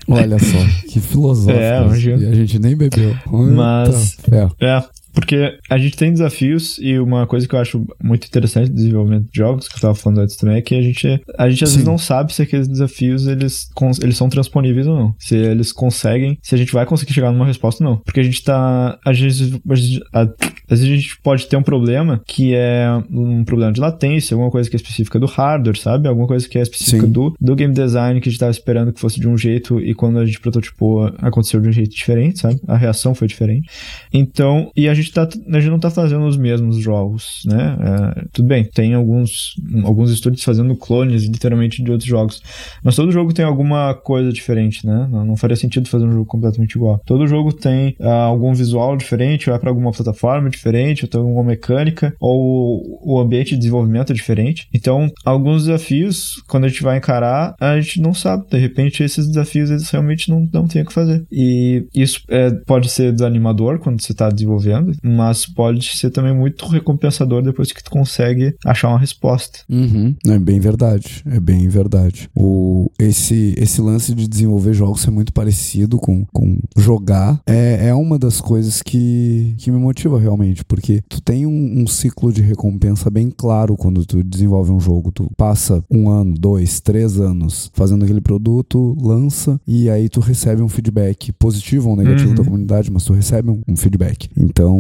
Olha só, que filosófico. É. E a gente nem bebeu. Mas- é. É, porque a gente tem desafios e uma coisa que eu acho muito interessante do desenvolvimento de jogos, que eu tava falando antes também, é que a gente, a gente às Sim. vezes não sabe se aqueles desafios eles, eles são transponíveis ou não. Se eles conseguem, se a gente vai conseguir chegar numa resposta ou não. Porque a gente tá. Às vezes, a gente- a- às vezes a gente pode ter um problema que é um problema de latência, alguma coisa que é específica do hardware, sabe? Alguma coisa que é específica Sim. do, do game design que a gente tava esperando que fosse de um jeito e quando a gente prototipou aconteceu de um jeito diferente, sabe? A reação foi diferente. Então, e a gente, tá, a gente não tá fazendo os mesmos jogos, né? É, tudo bem, tem alguns, alguns estúdios fazendo clones, literalmente, de outros jogos. Mas todo jogo tem alguma coisa diferente, né? Não, não faria sentido fazer um jogo completamente igual. Todo jogo tem ah, algum visual diferente, vai para alguma plataforma diferente, ou tem alguma mecânica, ou o ambiente de desenvolvimento é diferente. Então, alguns desafios, quando a gente vai encarar, a gente não sabe. De repente, esses desafios, eles realmente não, não tem o que fazer. E isso é, pode ser desanimador quando você está desenvolvendo, mas pode ser também muito recompensador depois que tu consegue achar uma resposta. Uhum. É bem verdade. É bem verdade. O, esse, esse lance de desenvolver jogos é muito parecido com, com jogar. É, é uma das coisas que, que me motiva realmente, porque tu tem um, um ciclo de recompensa bem claro quando tu desenvolve um jogo. Tu passa um ano, dois, três anos fazendo aquele produto, lança e aí tu recebe um feedback positivo ou negativo Uhum. da comunidade, mas tu recebe um, um feedback. Então,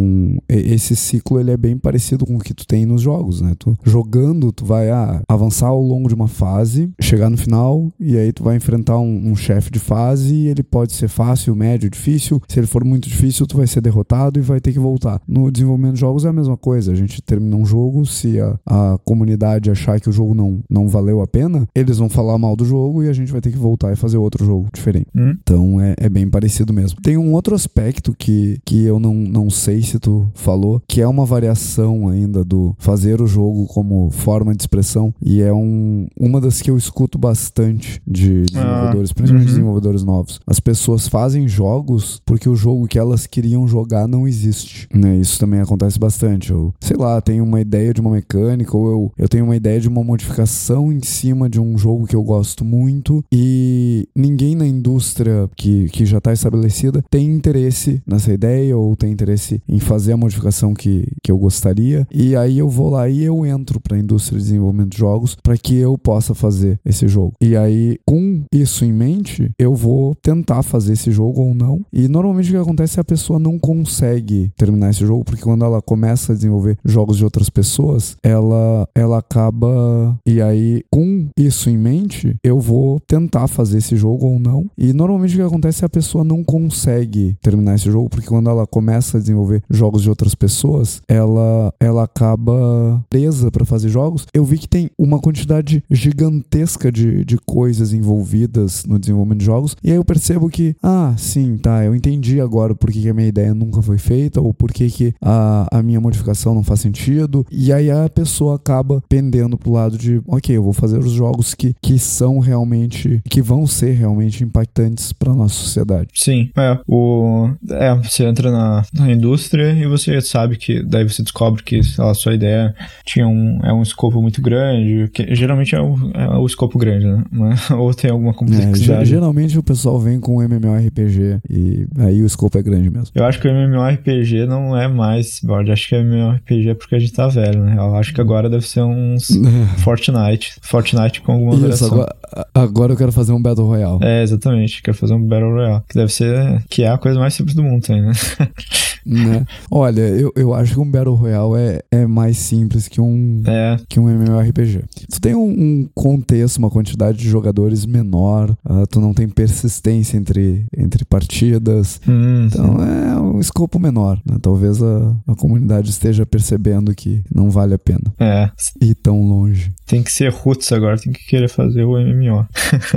e- esse ciclo ele é bem parecido com o que tu tem nos jogos, né? Tu jogando, tu vai ah, avançar ao longo de uma fase, chegar no final e aí tu vai enfrentar um, um chefe de fase e ele pode ser fácil, médio, difícil. Se ele for muito difícil, tu vai ser derrotado e vai ter que voltar. No desenvolvimento de jogos é a mesma coisa. A gente termina um jogo, se a, a comunidade achar que o jogo não, não valeu a pena, eles vão falar mal do jogo e a gente vai ter que voltar e fazer outro jogo diferente. Hum? Então é, é bem parecido mesmo. Tem um outro aspecto que, que eu não, não sei se tu falou, que é uma variação ainda do fazer o jogo como forma de expressão, e é um, uma das que eu escuto bastante de desenvolvedores, principalmente uhum. desenvolvedores novos. As pessoas fazem jogos porque o jogo que elas queriam jogar não existe. Né? Isso também acontece bastante. Eu, sei lá, tenho uma ideia de uma mecânica, ou eu, eu tenho uma ideia de uma modificação em cima de um jogo que eu gosto muito, e ninguém na indústria que, que já está estabelecida tem interesse nessa ideia ou tem interesse em fazer a modificação que, que eu gostaria. E aí eu vou lá e eu entro para a indústria de desenvolvimento de jogos para que eu possa fazer esse jogo. E aí, com isso em mente, eu vou tentar fazer esse jogo ou não. E normalmente o que acontece é a pessoa não consegue terminar esse jogo, porque quando ela começa a desenvolver jogos de outras pessoas, ela, ela acaba. E aí, com isso em mente, eu vou tentar fazer esse jogo ou não. E normalmente o que acontece é a pessoa não consegue terminar esse jogo, porque quando ela começa a desenvolver jogos de outras pessoas, ela, ela acaba presa para fazer jogos. Eu vi que tem uma quantidade gigantesca de, de coisas envolvidas no desenvolvimento de jogos, e aí eu percebo que, ah, sim, tá, eu entendi agora por que, a minha ideia nunca foi feita, ou por que, que a, a minha modificação não faz sentido, e aí a pessoa acaba pendendo pro lado de, ok, eu vou fazer os jogos que, que são realmente, que vão ser realmente impactantes para nossa sociedade. Sim, é, o, é, você entra na, na indústria e você sabe que, daí você descobre que a sua ideia tinha um, é um escopo muito grande, que geralmente é o, é o escopo grande, né? Ou tem alguma complexidade. É, geralmente o pessoal vem com MMORPG e aí o escopo é grande mesmo. Eu acho que o MMORPG não é mais board, acho que o MMORPG é porque a gente tá velho, né? Eu acho que agora deve ser uns Fortnite. Fortnite com alguma Isso, variação. Agora, agora eu quero fazer um Battle Royale. É, exatamente. Quero fazer um Battle Royale. Que deve ser. Que é a coisa mais simples do mundo, tem, né? né? Olha, eu, eu acho que um Battle Royale é, é mais simples que um, é. que um MMORPG. Tu tem um, um contexto, uma quantidade de jogadores menor, uh, tu não tem persistência entre, entre partidas. Hum, então sim. é um escopo menor. Né? Talvez a, a comunidade esteja percebendo que não vale a pena. É. Ir tão longe. Tem que ser roots agora, tem que querer fazer o MMO.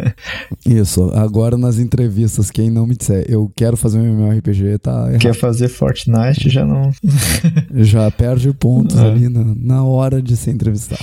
Isso, agora nas entrevistas, quem não me disser eu quero fazer um MMORPG, tá errado. Quer fazer Fortnite, já não. já perde pontos é. ali na, na hora de ser entrevistado.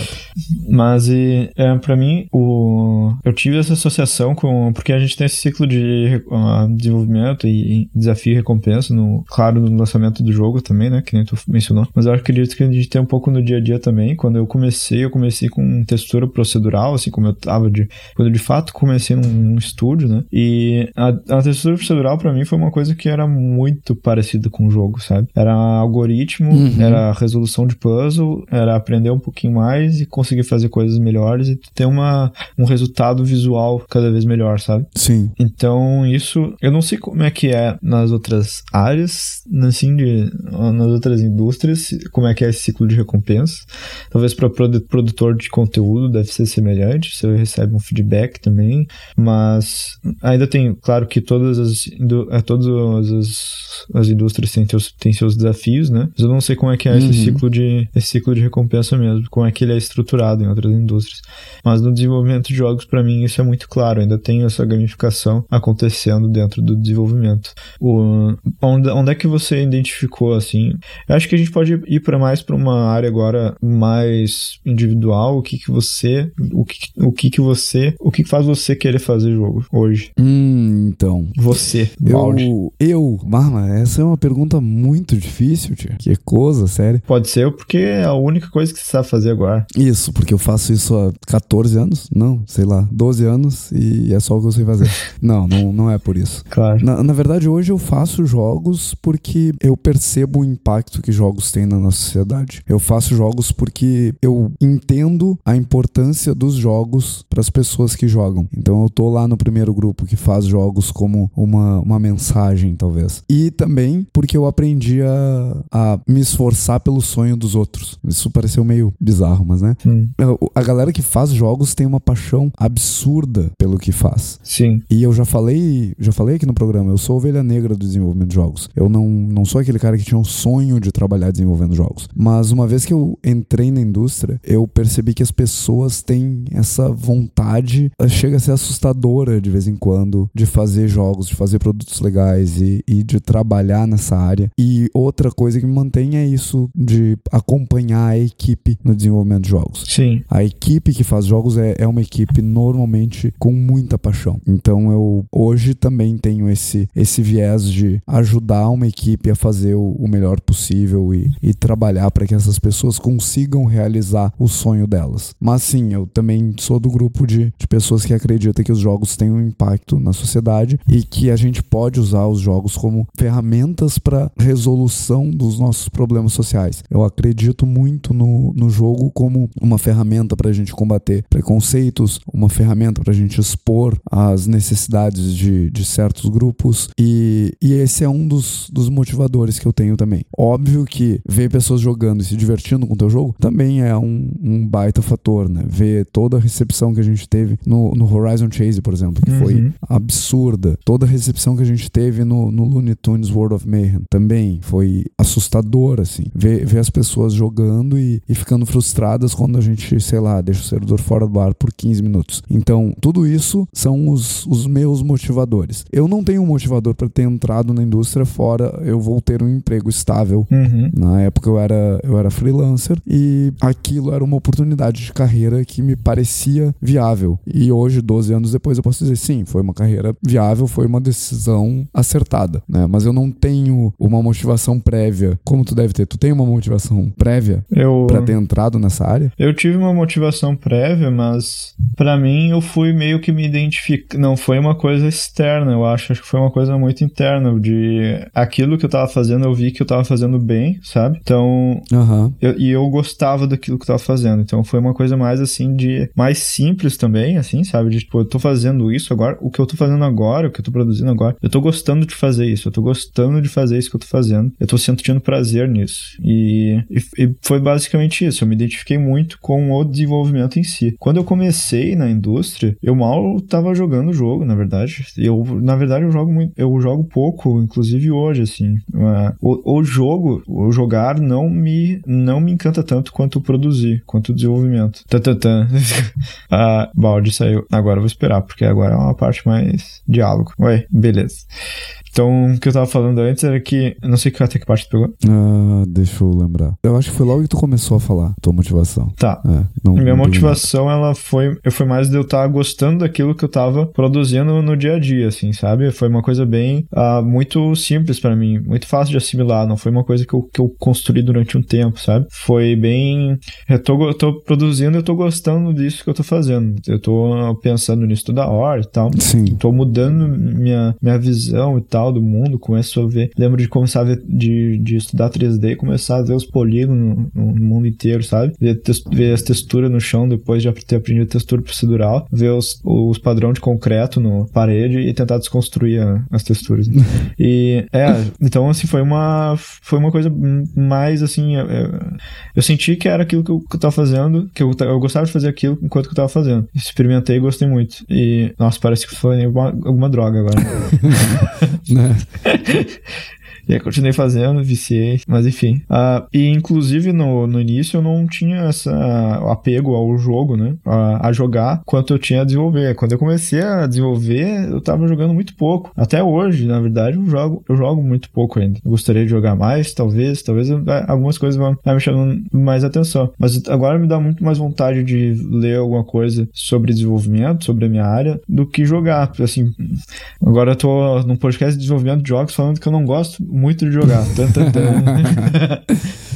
Mas e, é, para mim, o... eu tive essa associação com. Porque a gente tem esse ciclo de uh, desenvolvimento e, desafio e recompensa, no, claro, no lançamento do jogo também, né? Que nem tu mencionou. Mas eu acredito que a gente tem um pouco no dia a dia também. Quando eu comecei, eu comecei com textura procedural, assim como eu tava de. Quando eu de fato comecei num, num estúdio, né? E a, a textura procedural para mim foi uma coisa que era muito parecida com o jogo, sabe? Era algoritmo, uhum. era resolução de puzzle, era aprender um pouquinho mais e conseguir fazer coisas melhores e ter uma, um resultado visual cada vez melhor, sabe? Sim. Então, isso, eu não sei como é que é nas outras áreas, assim, de, nas outras indústrias, como é que é esse ciclo de recompensa. Talvez para produtor de conteúdo deve ser semelhante, você recebe um feedback também, mas ainda tem, claro que todas as, é, todas as, as indústrias têm seus, têm seus desafios, né? Mas eu não sei como é que é uhum. esse ciclo de esse ciclo de recompensa mesmo, como é que ele é estruturado em outras indústrias. Mas no desenvolvimento de jogos, para mim, isso é muito claro. Ainda tem essa gamificação acontecendo dentro do desenvolvimento. O, onde, onde é que você identificou assim? Eu acho que a gente pode ir para mais para uma área agora mais individual. O que que você, o que o que que você, o que faz você querer fazer jogo hoje? Hum, então. Você, eu, eu, Marma, essa é uma pergunta muito difícil, tia. Que coisa, sério. Pode ser porque é a única coisa que você sabe fazer agora. Isso, porque eu faço isso há 14 anos, não, sei lá, 12 anos e é só o que eu sei fazer. não, não, não é por isso. Claro. Na, na verdade, hoje eu faço jogos porque eu percebo o impacto que jogos têm na nossa sociedade. Eu faço jogos porque eu entendo a importância dos jogos para as pessoas que jogam. Então eu tô lá no primeiro grupo que faz jogos como uma, uma mensagem, talvez. E também porque eu aprendi a, a me esforçar pelo sonho dos outros. Isso pareceu meio bizarro, mas né? Hum. A galera que faz jogos tem uma paixão absurda pelo que faz. Sim. E eu já falei, já falei aqui no programa, eu sou ovelha negra do desenvolvimento de jogos. Eu não, não sou aquele cara que tinha um sonho de trabalhar desenvolvendo jogos. Mas uma vez que eu entrei na indústria, eu percebi que as pessoas têm essa vontade, chega a ser assustadora de vez em quando, de fazer jogos, de fazer produtos legais e, e de trabalhar nessa área. E outra coisa que me mantém é isso de acompanhar a equipe no desenvolvimento de jogos. Sim. A equipe que faz jogos é, é uma equipe normalmente com muita paixão. Então eu hoje também tenho esse, esse viés de ajudar uma equipe a fazer o, o melhor possível e, e trabalhar para que essas pessoas consigam realizar o sonho delas. Mas sim, eu também sou do grupo de, de pessoas que acreditam que os jogos têm um impacto na sociedade e que a gente pode usar os jogos como ferramentas para resolução dos nossos problemas sociais. Eu acredito muito no, no jogo como uma ferramenta para a gente combater preconceitos, uma ferramenta para a gente expor as necessidades de, de certos grupos e, e esse é um dos, dos motivadores que eu tenho também. Óbvio que ver pessoas jogando e se divertindo com o teu jogo também é um, um baita fator, né? Ver toda a recepção que a gente teve no, no Horizon Chase, por exemplo, que uhum. foi absurda. Toda a recepção que a gente teve no, no Looney Tunes World of Mayhem também foi assustadora, assim. Ver, ver as pessoas jogando e, e ficando frustradas quando a gente, sei lá, deixa o servidor fora do ar por 15 minutos. Então, tudo isso são os, os meus motivadores. Eu não tenho um motivador para ter entrado na indústria fora eu vou ter um emprego estável. Uhum. Na época eu era, eu era freelancer e aquilo era uma oportunidade de carreira que me parecia viável. E hoje, 12 anos depois, eu posso dizer sim, foi uma carreira viável, foi uma decisão acertada, né? Mas eu não tenho uma motivação prévia, como tu deve ter. Tu tem uma motivação prévia Eu, para ter entrado nessa área? eu tive uma motivação prévia, mas pra mim eu fui meio que me identificar. Não foi uma coisa externa, eu acho. Acho que foi uma coisa muito interna. De aquilo que eu tava fazendo, eu vi que eu tava fazendo bem, sabe? Então, Aham. eu- e eu gostava daquilo que eu tava fazendo. Então foi uma coisa mais assim de. Mais simples também, assim, sabe? De tipo, eu tô fazendo isso agora. O que eu tô fazendo agora, o que eu tô produzindo agora, eu tô gostando de fazer isso. Eu tô gostando de fazer isso que eu tô fazendo. Eu tô sentindo prazer nisso. E, e, e foi basicamente isso. Eu me identifiquei muito com o desenvolvimento em si. Quando eu comecei na indústria, eu mal tava jogando o jogo, na verdade. Eu, na verdade, eu jogo muito. Eu jogo pouco, inclusive hoje, assim. Ah, O, o jogo, o jogar não me, não me encanta tanto quanto produzir, quanto o desenvolvimento. Tantantan. ah, balde saiu. Agora eu vou esperar, porque agora é uma parte mais diálogo. Ué, beleza. Então, o que eu tava falando antes era que. Eu não sei que até que parte tu pegou. Ah, deixa eu lembrar. Eu acho que foi logo que tu começou a falar, tua motivação. Tá. É, não, Minha não motivação, ela foi, eu foi mais de eu estar gostando daquilo que eu tava produzindo no dia a dia, assim, sabe? Foi uma coisa bem, ah, muito simples pra mim, muito fácil de assimilar, não foi uma coisa que eu, que eu construí durante um tempo, sabe? Foi bem, eu tô, eu tô produzindo, eu tô gostando disso que eu tô fazendo, eu tô pensando nisso toda hora e tal. Sim. Tô mudando minha, minha visão e tal do mundo, começo a ver. Lembro de começar a ver, de, de estudar 3D e começar a ver os polígonos no, no mundo inteiro, sabe? Ver, ver as texturas no chão depois de ter aprendido textura procedural, ver os, os padrões de concreto no parede e tentar desconstruir a- as texturas. e é, então assim, foi uma, foi uma coisa mais assim. Eu, eu- eu senti que era aquilo que eu, que eu tava fazendo, que eu, eu gostava de fazer aquilo enquanto que eu tava fazendo. Experimentei e gostei muito. E, nossa, parece que foi alguma, alguma droga agora. Nej. E aí continuei fazendo, viciei, mas enfim. Ah, e inclusive no, no início eu não tinha essa apego ao jogo, né? A, a jogar quanto eu tinha a desenvolver. Quando eu comecei a desenvolver, eu tava jogando muito pouco. Até hoje, na verdade, eu jogo, eu jogo muito pouco ainda. Eu gostaria de jogar mais, talvez, talvez eu- algumas coisas vão me chamando mais atenção. Mas agora me dá muito mais vontade de ler alguma coisa sobre desenvolvimento, sobre a minha área, do que jogar. Assim, agora eu tô num podcast de desenvolvimento de jogos falando que eu não gosto muito de jogar.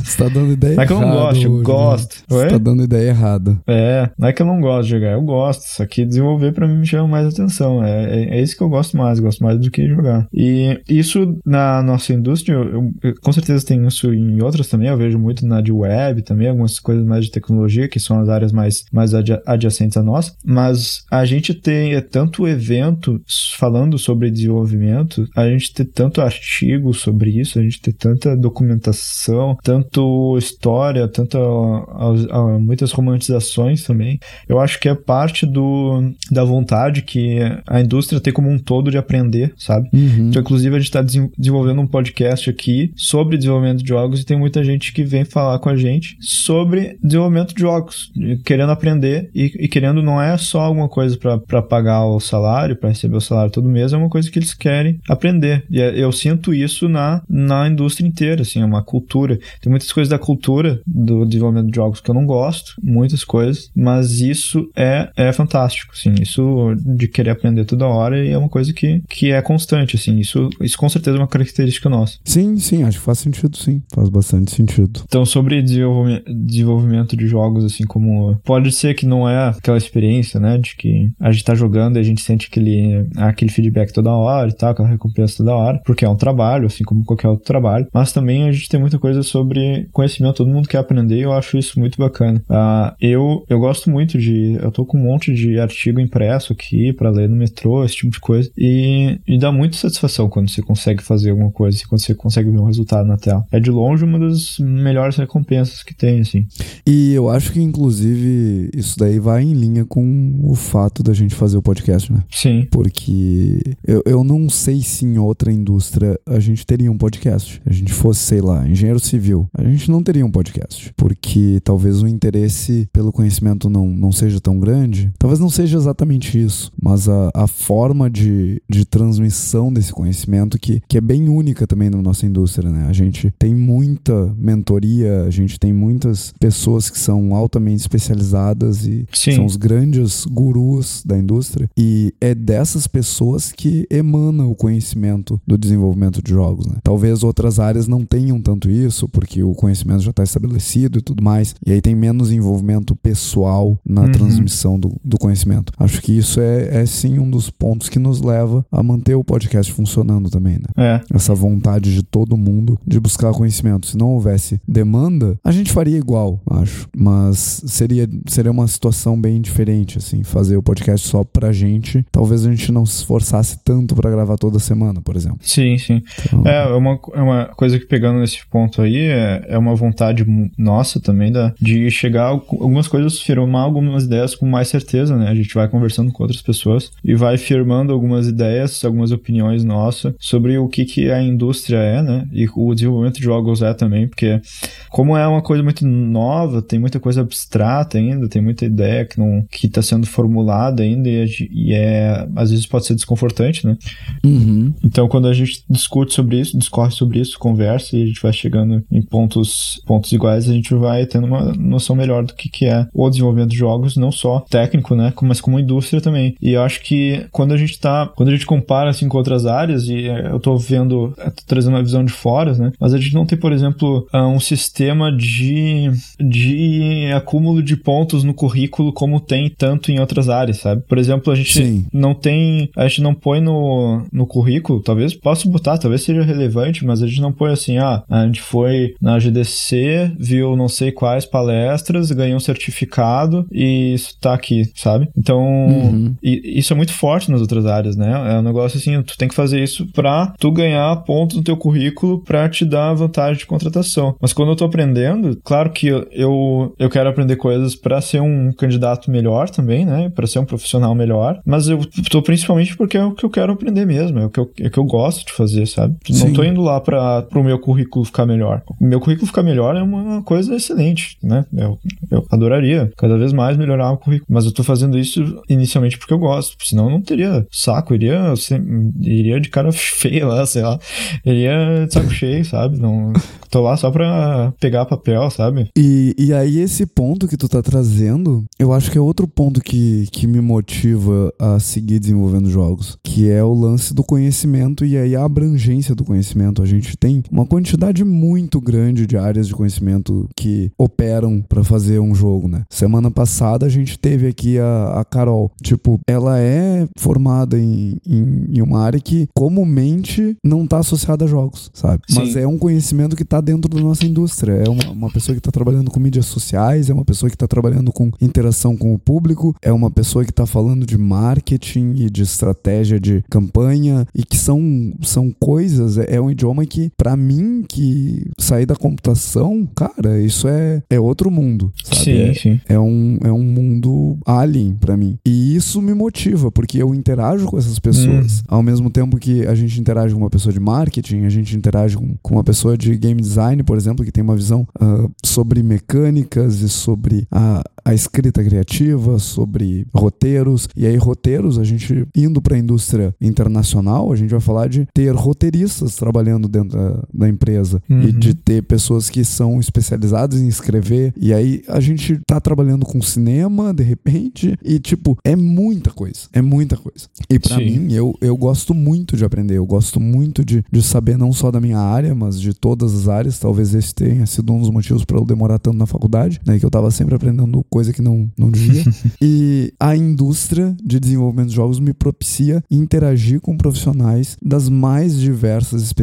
Você tá dando ideia Não é que eu não errada gosto, eu hoje, né? gosto. Você Oi? tá dando ideia errada. É, não é que eu não gosto de jogar, eu gosto. Só que desenvolver pra mim me chama mais atenção. É, é, é isso que eu gosto mais, gosto mais do que jogar. E isso na nossa indústria, eu, eu- com certeza tem isso em outras também. Eu vejo muito na de web também, algumas coisas mais de tecnologia, que são as áreas mais, mais adjacentes à nossa. Mas a gente tem é, tanto evento falando sobre desenvolvimento, a gente ter tanto artigo sobre isso, a gente ter tanta documentação, tanto história, tanto ah, ah, muitas romantizações também. Eu acho que é parte do, da vontade que a indústria tem como um todo de aprender, sabe? Uhum. Então, inclusive, a gente está desenvolvendo um podcast aqui sobre desenvolvimento de jogos e tem muita gente que vem falar com a gente sobre desenvolvimento de jogos, querendo aprender e, e querendo não é só alguma coisa para pagar o salário, para receber o salário todo mês, é uma coisa que eles querem aprender. E é- eu sinto isso na, na indústria inteira, assim, é uma cultura. Tem muitas coisas da cultura do desenvolvimento de jogos que eu não gosto, muitas coisas, mas isso é, é fantástico, assim, isso de querer aprender toda hora e é uma coisa que, que é constante, assim, isso, isso com certeza é uma característica nossa. Sim, sim, acho que faz sentido, sim. Faz bastante sentido. Então, sobre desenvolvime- desenvolvimento de jogos, assim, como. Pode ser que não é aquela experiência, né? De que a gente tá jogando e a gente sente aquele, aquele feedback toda hora e tal, aquela recompensa toda hora, porque é um trabalho, assim como qualquer outro trabalho. Mas também a gente tem muita coisa sobre conhecimento, todo mundo quer aprender e eu acho isso muito bacana. Uh, eu, eu gosto muito de. Eu tô com um monte de artigo impresso aqui para ler no metrô, esse tipo de coisa. E, e dá muita satisfação quando você consegue fazer alguma coisa, quando você consegue ver um resultado na tela. É de longe uma das melhores recompensas que tem, assim. E eu acho que, inclusive, isso daí vai em linha com o fato da gente fazer o podcast, né? Sim. Porque eu, eu não sei se em outra indústria a gente teria um podcast. A gente fosse, sei lá, engenheiro civil, a gente não teria um podcast. Porque talvez o interesse pelo conhecimento não, não seja tão grande. Talvez não seja exatamente isso, mas a, a forma de, de transmissão desse conhecimento que, que é bem única também na nossa indústria, né? A gente tem muita mentoria, a gente tem muitas pessoas que são altamente especializadas e Sim. são os grandes gurus da indústria. E é dessas pessoas que emana o conhecimento do desenvolvimento de jogos, né? Talvez outras áreas não tenham tanto isso, porque o conhecimento já está estabelecido e tudo mais. E aí tem menos envolvimento pessoal na uhum. transmissão do, do conhecimento. Acho que isso é, é sim um dos pontos que nos leva a manter o podcast funcionando também, né? É. Essa vontade de todo mundo de buscar conhecimento. Se não houvesse demanda, a gente faria igual, acho. Mas seria, seria uma situação bem diferente, assim, fazer o podcast só pra gente. Talvez a gente não se esforçasse tanto para gravar toda semana, por exemplo. Sim, sim. Então... É, uma, é uma coisa que pegando nesse ponto aí, é, é uma vontade nossa também da, de chegar algumas coisas, firmar algumas ideias com mais certeza, né? A gente vai conversando com outras pessoas e vai firmando algumas ideias, algumas opiniões nossas sobre o que, que a indústria é, né? E o desenvolvimento de jogos é também, porque como é uma coisa muito nova, tem muita coisa abstrata ainda, tem muita ideia que não que está sendo formulada ainda e, e, é às vezes pode ser desconfortante, né? Uhum. Então quando a gente discute sobre isso, discorre sobre isso, conversa e a gente vai chegando em pontos pontos iguais, a gente vai tendo uma noção melhor do que, que é o desenvolvimento de jogos, não só técnico, né, mas como indústria também. E eu acho que quando a gente tá, quando a gente compara assim com outras áreas e eu tô vendo, eu tô trazendo uma visão de fora, né? Mas a gente não tem, por exemplo, ah, um sistema de, de acúmulo de pontos no currículo como tem tanto em outras áreas, sabe? Por exemplo, a gente Sim. não tem, a gente não põe no, no currículo, talvez possa botar, talvez seja relevante, mas a gente não põe assim, ah, a gente foi na GDC, viu não sei quais palestras, ganhou um certificado e isso tá aqui, sabe? Então, uhum. isso é muito forte nas outras áreas, né? É um negócio assim, tu tem que fazer isso pra tu ganhar pontos no teu currículo pra te dar vantagem de contratação. Mas quando eu tô aprendendo, claro que eu, eu quero aprender coisas para ser um candidato melhor também, né? Para ser um profissional melhor. Mas eu tô principalmente porque é o que eu quero aprender mesmo, é o que eu, é o que eu gosto de fazer, sabe? Sim. Não tô indo lá para pro meu currículo ficar melhor. Meu currículo ficar melhor é uma coisa excelente, né? Eu, eu adoraria cada vez mais melhorar o currículo. Mas eu tô fazendo isso inicialmente porque eu gosto. Senão eu não teria saco, iria, iria de cara feia lá, sei lá. Iria de saco cheio, sabe? Não, tô lá só pra pegar papel, sabe? E, e aí, esse ponto que tu tá trazendo, eu acho que é outro ponto que, que me motiva a seguir desenvolvendo jogos, que é o lance do conhecimento e aí a abrangência do conhecimento. A gente tem uma quantidade muito grande de áreas de conhecimento que operam para fazer um jogo, né? Semana passada a gente teve aqui a, a Carol. Tipo, ela é formada em, em, em uma área que comumente não tá associada a jogos, sabe? Sim. Mas é um conhecimento que tá dentro da nossa indústria. É uma, uma pessoa que tá trabalhando com mídias sociais, é uma pessoa que está trabalhando com interação com o público, é uma pessoa que está falando de marketing e de estratégia de campanha e que são, são coisas, é, é um idioma que, para mim, que sair da computação, cara, isso é, é outro mundo, sabe? Sim, é, sim. É, um, é um mundo alien para mim. E isso me motiva, porque eu interajo com essas pessoas. Hum. Ao mesmo tempo que a gente interage com uma pessoa de marketing, a gente interage com, com uma pessoa de game design, por exemplo, que tem uma visão uh, sobre mecânicas e sobre a, a escrita criativa, sobre roteiros. E aí, roteiros, a gente indo para a indústria internacional, a gente vai falar de ter roteiristas trabalhando dentro da, da empresa uhum. e de ter pessoas que são especializadas em escrever. E aí, a gente tá trabalhando com cinema, de repente, e tipo, é muita coisa. É muita coisa. E para mim, eu, eu gosto muito de aprender, eu gosto muito de, de saber não só da minha área, mas de todas as áreas. Talvez esse tenha sido um dos motivos para eu demorar tanto na faculdade, né? Que eu tava sempre aprendendo coisa que não, não devia. e a indústria de desenvolvimento de jogos me propicia interagir com profissionais das mais diversas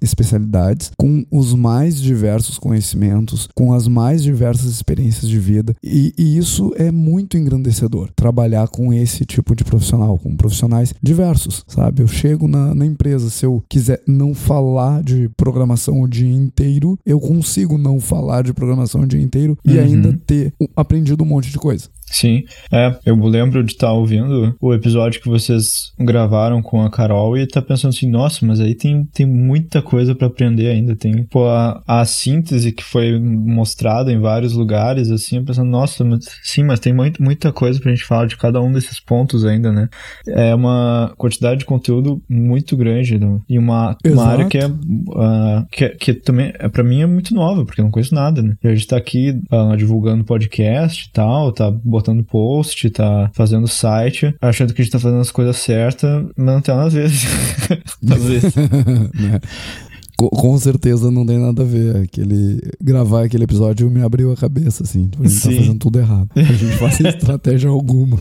especialidades, com os mais diversos conhecimentos, com as mais diversas experiências de vida. E, e isso é muito engrandecedor. Trabalhar com esse tipo de profissional, com profissionais diversos, sabe? Eu chego na, na empresa, se eu quiser não falar de programação o dia inteiro, eu consigo não falar de programação o dia inteiro e Uhum. ainda ter aprendido um monte de coisa. Sim, é, eu lembro de estar ouvindo o episódio que vocês gravaram com a Carol e tá pensando assim, nossa, mas aí tem, tem muita coisa pra aprender ainda, tem pô, a, a síntese que foi mostrada em vários lugares, assim, pensando, nossa, mas, sim, mas tem muito, muita coisa pra gente falar de cada um desses pontos ainda, né? É uma quantidade de conteúdo muito grande né? e uma, uma área que é, ah, que, que também, é, pra mim, é muito nova, porque eu não conheço nada, né? E a gente tá aqui ah, divulgando podcast e tal, tá botando post, tá fazendo site, achando que a gente tá fazendo as coisas certas, mas não tem nada a ver. Às vezes. né? Co- Com certeza não tem nada a ver. Aquele, gravar aquele episódio me abriu a cabeça, assim. Tipo, a gente Sim. tá fazendo tudo errado. A gente faz estratégia alguma.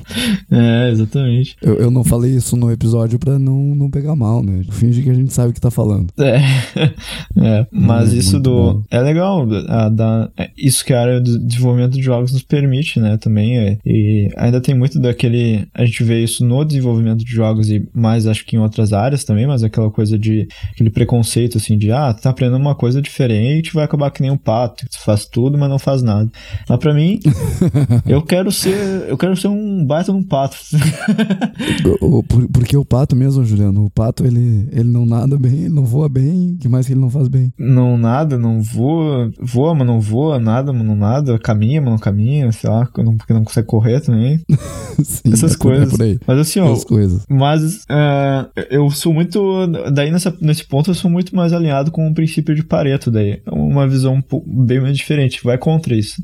É, exatamente. Eu, eu não falei isso no episódio pra não, não pegar mal, né? Finge que a gente sabe o que tá falando. É, é, mas Hum, isso do. bom. É legal, a, da, é isso que a área de desenvolvimento de jogos nos permite, né? Também. é, e ainda tem muito daquele. A gente vê isso no desenvolvimento de jogos e mais acho que em outras áreas também, mas aquela coisa de. aquele preconceito assim de, ah, tu tá aprendendo uma coisa diferente vai acabar que nem um pato, faz tudo, mas não faz nada. Mas pra mim, eu quero ser. Eu quero ser um baita de um pato. O- o- por- porque o pato mesmo, Juliano, o pato ele, ele não nada bem, ele não voa bem, que mais que ele não faz bem? não nada, não voa, voa, mas não voa, nada, mas não nada, caminha, mas não caminha, sei lá, não- porque não consegue correr também. Sim, Essas é é coisas. Mas assim, ó, Essas coisas. mas é, eu sou muito. Daí nessa, nesse ponto eu sou muito mais alinhado com o princípio de Pareto, daí. Uma visão bem mais diferente, vai contra isso.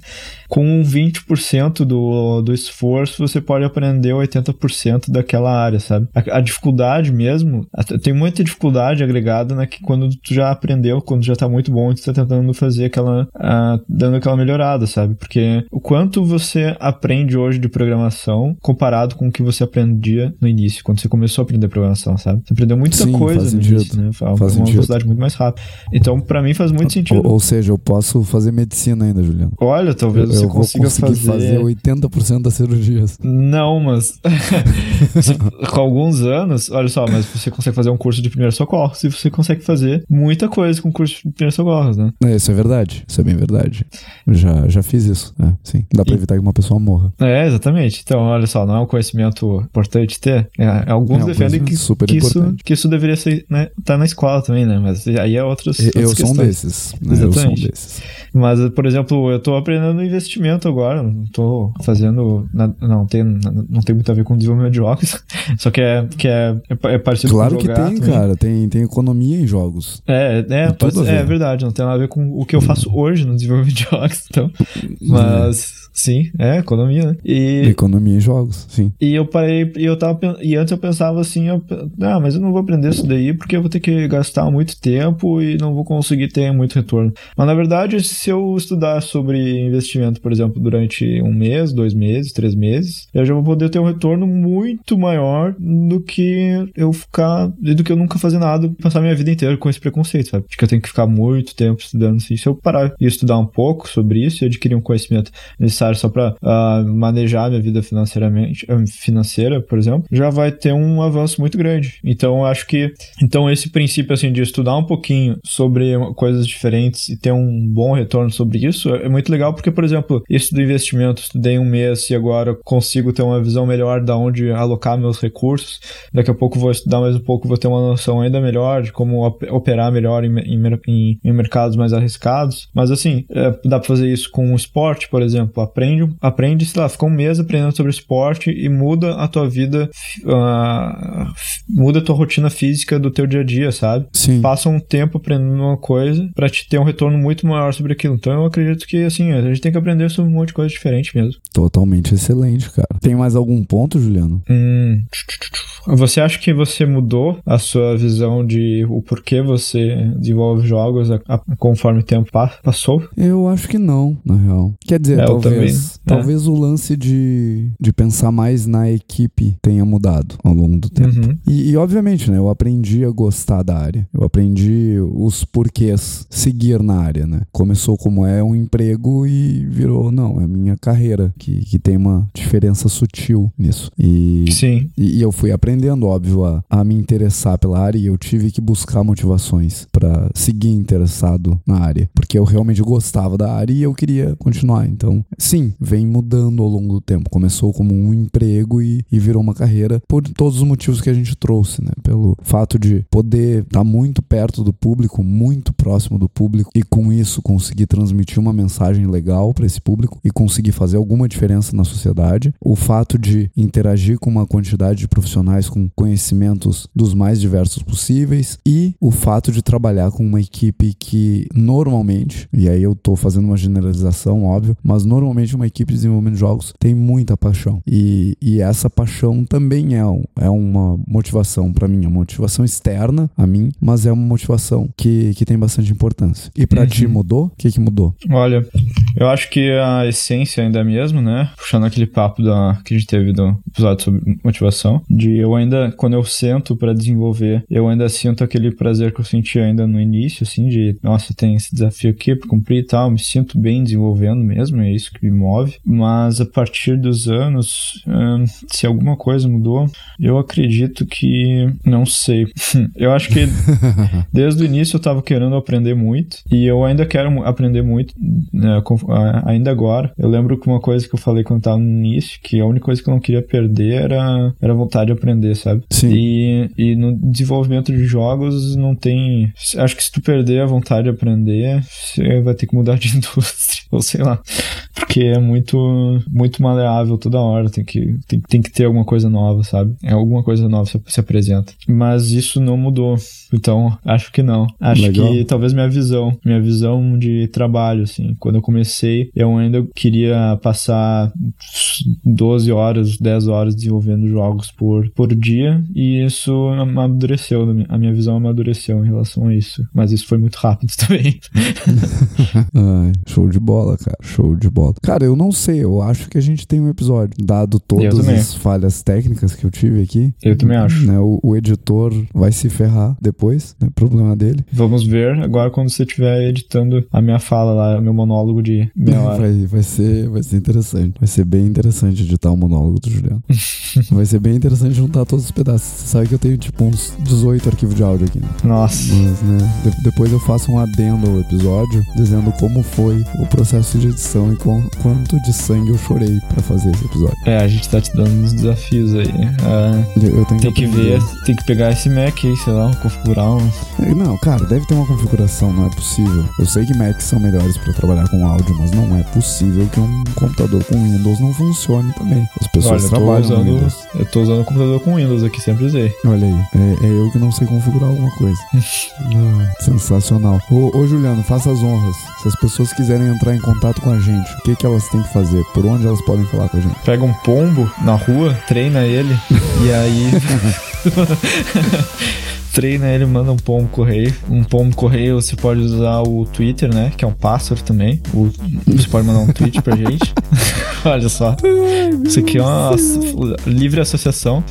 Com 20% do, do esforço, você pode aprender 80% daquela área, sabe? A, a dificuldade mesmo, tem muita dificuldade agregada na que quando tu já aprendeu, quando já tá muito bom, tu tá tentando fazer aquela. dando aquela melhorada, sabe? Porque o quanto você aprende hoje de programação comparado com o que você aprendia no início, quando você começou a aprender programação, sabe? Você aprendeu muita Sim, coisa faz no sentido. início, né? Foi uma Faz sentido. velocidade muito mais rápida. Então, pra mim faz muito sentido. Ou, ou seja, eu posso fazer medicina ainda, Juliano. Olha, talvez eu você eu consiga conseguir fazer. 80% das cirurgias. Não, mas com alguns anos, olha só, mas você consegue fazer um curso de primeiro socorro se você consegue fazer muita coisa com o curso de primeiro socorro, né? É, isso é verdade. Isso é bem verdade. Já, já fiz isso. É, sim. Dá pra E- evitar que uma pessoa morra. É, exatamente. Então, olha só, não é um conhecimento importante ter. É, alguns É defendem que, conhecimento super que, isso, que isso deveria ser, né, tá na escola também, né? Mas aí é outros. E- Eu outras sou um questões. desses. né? Um desses. Mas, por exemplo, eu tô aprendendo investimento agora, não tô fazendo. na- Não tem, não tem muito a ver com desenvolvimento de jogos. Só que é, que é, é pa- é parecido Claro com que jogar tem, também. cara. Tem, tem economia em jogos. É, é, pode- é ver. verdade, não tem nada a ver com o que eu faço hoje no desenvolvimento de jogos, então. Mas, sim, é economia, né? E, Economia em jogos, sim. e eu parei, e eu tava, e antes eu pensava assim, eu, ah, mas eu não vou aprender isso daí porque eu vou ter que gastar muito tempo e não vou conseguir ter muito retorno. Mas na verdade, se eu estudar sobre investimento, por exemplo, durante um mês, dois meses, três meses, eu já vou poder ter um retorno muito maior do que eu ficar, do que eu nunca fazer nada, passar minha vida inteira com esse preconceito, sabe? De que eu tenho que ficar muito tempo estudando assim. Se eu parar e estudar um pouco sobre isso e adquirir um conhecimento necessário só para manejar minha vida financeiramente, ah, financeira, por exemplo, já vai ter um avanço muito grande. Então, acho que então esse princípio assim de estudar um pouquinho sobre coisas diferentes e ter um bom retorno sobre isso é muito legal porque, por exemplo, isso do investimento, estudei um mês e agora consigo ter uma visão melhor da onde alocar meus recursos. Daqui a pouco vou estudar mais um pouco, vou ter uma noção ainda melhor de como op- operar melhor em, em em- mercados mais arriscados. Mas assim, é, dá pra fazer isso com o esporte, por exemplo. Aprende, aprende, sei lá, fica um mês aprendendo sobre esporte e muda a tua vida, ah, muda a tua rotina física do teu dia a dia, sabe? Sim. Passa um tempo aprendendo uma coisa pra te ter um retorno muito maior sobre aquilo. Então eu acredito que, assim, a gente tem que aprender sobre um monte de coisa diferente mesmo. Totalmente excelente, cara. Tem mais algum ponto, Juliano? Hum. Você acha que você mudou a sua visão de o porquê você desenvolve jogos a- a- conforme o tempo pa- passou? Eu acho que não, na real. Quer dizer, É, eu talvez. talvez, talvez o lance de, de pensar mais na equipe tenha mudado ao longo do tempo. Uhum. E, e, obviamente, né, eu aprendi a gostar da área. Eu aprendi os porquês seguir na área, né? Começou como é um emprego e virou, não, é minha carreira, que, que tem uma diferença sutil nisso. E, Sim. E, e eu fui aprendendo, óbvio, a, a me interessar pela área e eu tive que buscar motivações para seguir interessado na área, porque eu realmente gostava da área e eu queria continuar. Então, sim, vem mudando ao longo do tempo. Começou como um emprego e, e virou uma carreira por todos os motivos que a gente trouxe, né? Pelo fato de poder estar muito perto do público, muito próximo do público e com isso conseguir transmitir uma mensagem legal para esse público e conseguir fazer alguma diferença na sociedade. O fato de interagir com uma quantidade de profissionais com conhecimentos dos mais diversos possíveis e o fato de trabalhar com uma equipe que normalmente, e aí eu tô fazendo uma generalização, óbvio, mas normalmente uma equipe de desenvolvimento de jogos tem muita paixão. E, e essa paixão também é, é uma motivação para mim, é uma motivação externa a mim, mas é uma motivação que, que tem bastante importância. E para uhum. ti mudou? O que, que mudou? Olha, eu acho que a essência ainda é a mesma, né? Puxando aquele papo da, que a gente teve do episódio sobre motivação, de eu ainda, quando eu sento para desenvolver, eu ainda sinto aquele prazer que eu senti ainda no início, assim, de, nossa, tem esse desafio aqui pra cumprir e tal, me sinto bem desenvolvendo mesmo, é isso que me move. Mas a partir dos anos, hum, se alguma coisa mudou, eu acredito que, não sei. eu acho que desde o início eu tava querendo aprender muito e eu ainda quero aprender muito, né, ainda agora. Eu lembro que uma coisa que eu falei quando tava no início, que a única coisa que eu não queria perder era, era a vontade de aprender, sabe? Sim. E, e no desenvolvimento de jogos não tem. Acho que se tu perder a vontade de aprender, você vai ter que mudar de indústria, ou sei lá. Porque é muito, muito maleável toda hora, tem que, tem, tem que ter alguma coisa nova, sabe? É alguma coisa nova se, se apresenta. Mas isso não mudou. Então, acho que não. Acho Legal. que talvez minha visão, minha visão de trabalho, assim. Quando eu comecei, eu ainda queria passar 12 horas, 10 horas desenvolvendo jogos por, por dia, e isso amadureceu, a minha visão amadureceu em relação a isso. Mas isso foi muito rápido também. Ai, show de bola, cara. Show de bola. Cara, eu não sei, eu acho que a gente tem um episódio, dado todas as falhas técnicas que eu tive aqui. Eu também acho. Né, o, o editor vai se ferrar depois, né? Problema dele. Vamos ver agora quando você estiver editando a minha fala lá, meu monólogo de meia hora. Vai, vai, ser, vai ser interessante. Vai ser bem interessante editar o monólogo do Juliano. vai ser bem interessante juntar todos os pedaços. Você sabe que eu tenho tipo uns 18 arquivos de áudio aqui, né? Nossa. Mas, né, de, depois eu faço um adendo ao episódio dizendo como foi o processo de edição e com, quanto de sangue eu chorei para fazer esse episódio. É, a gente tá te dando uns desafios aí. Ah, eu, eu, tenho tem que, que ver, tem que pegar esse Mac aí, sei lá, configurar um. Não, cara, deve ter uma configuração, não é possível. Eu sei que Macs são melhores para trabalhar com áudio, mas não é possível que um computador com Windows não funcione também. As pessoas Olha, trabalham usando, com Windows. Eu tô usando o computador com Windows aqui, sempre usei. Olha aí, é, é eu que não sei configurar alguma coisa. ah, sensacional. Ô, ô, Juliano, faça as honras. Se as pessoas quiserem entrar em contato com a gente, o que, que elas têm que fazer? Por onde elas podem falar com a gente? Pega um pombo na rua, treina ele e aí. treina ele, manda um pombo correio. Um pombo correio você pode usar o Twitter, né? Que é um pássaro também. O, você pode mandar um tweet pra gente. Olha só. Isso aqui é uma livre associação.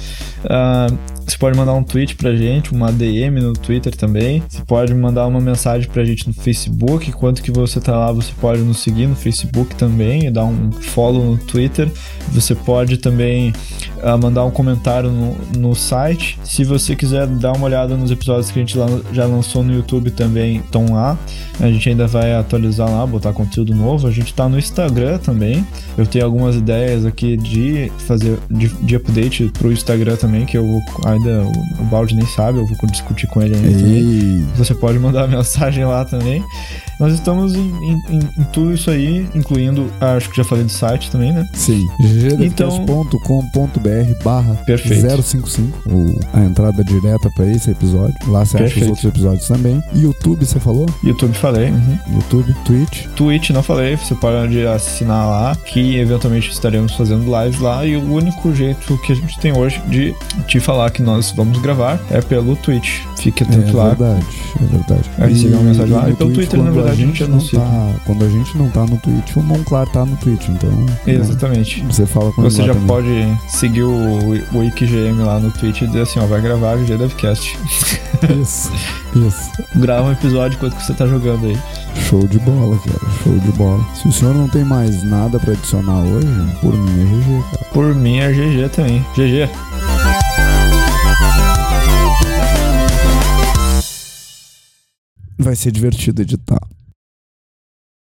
Uh, pode mandar um tweet pra gente, uma DM no Twitter também. Você pode mandar uma mensagem pra gente no Facebook. Enquanto que você tá lá, você pode nos seguir no Facebook também e dar um follow no Twitter. Você pode também uh, mandar um comentário no, no site. Se você quiser dar uma olhada nos episódios que a gente já lançou no YouTube também, estão lá. A gente ainda vai atualizar lá, botar conteúdo novo. A gente tá no Instagram também. Eu tenho algumas ideias aqui de fazer de, de update pro Instagram também, que eu vou ainda. O, o Balde nem sabe, eu vou discutir com ele ainda também. Você pode mandar mensagem lá também. Nós estamos em, em, em, tudo isso aí, incluindo, acho que já falei do site também, né? Sim, ggdfcast.com.br barra 055, a entrada direta para esse episódio. Lá você Perfeito. acha os outros episódios também. YouTube, você falou? YouTube falei. Uhum. YouTube, Twitch. Twitch não falei, você pode assinar lá, que eventualmente estaremos fazendo lives lá. E o único jeito que a gente tem hoje de te falar que nós vamos gravar é pelo Twitch. Fique É atento lá. verdade, é verdade. Aí receber uma mensagem lá, e pelo Twitch, Twitter, na verdade, a a gente gente não anuncia. tá, Quando a gente não tá no Twitch, o Monclar tá no Twitch, então... né, Exatamente. Você fala com Você já também. pode seguir o, o IKGM lá no Twitch e dizer assim, ó, vai gravar o GDevCast. Isso, isso. Grava um episódio enquanto que você tá jogando aí. Show de bola, cara. Show de bola. Se o senhor não tem mais nada pra adicionar hoje, por mim é GG, cara. Por mim é GG também. GG. Vai ser divertido editar.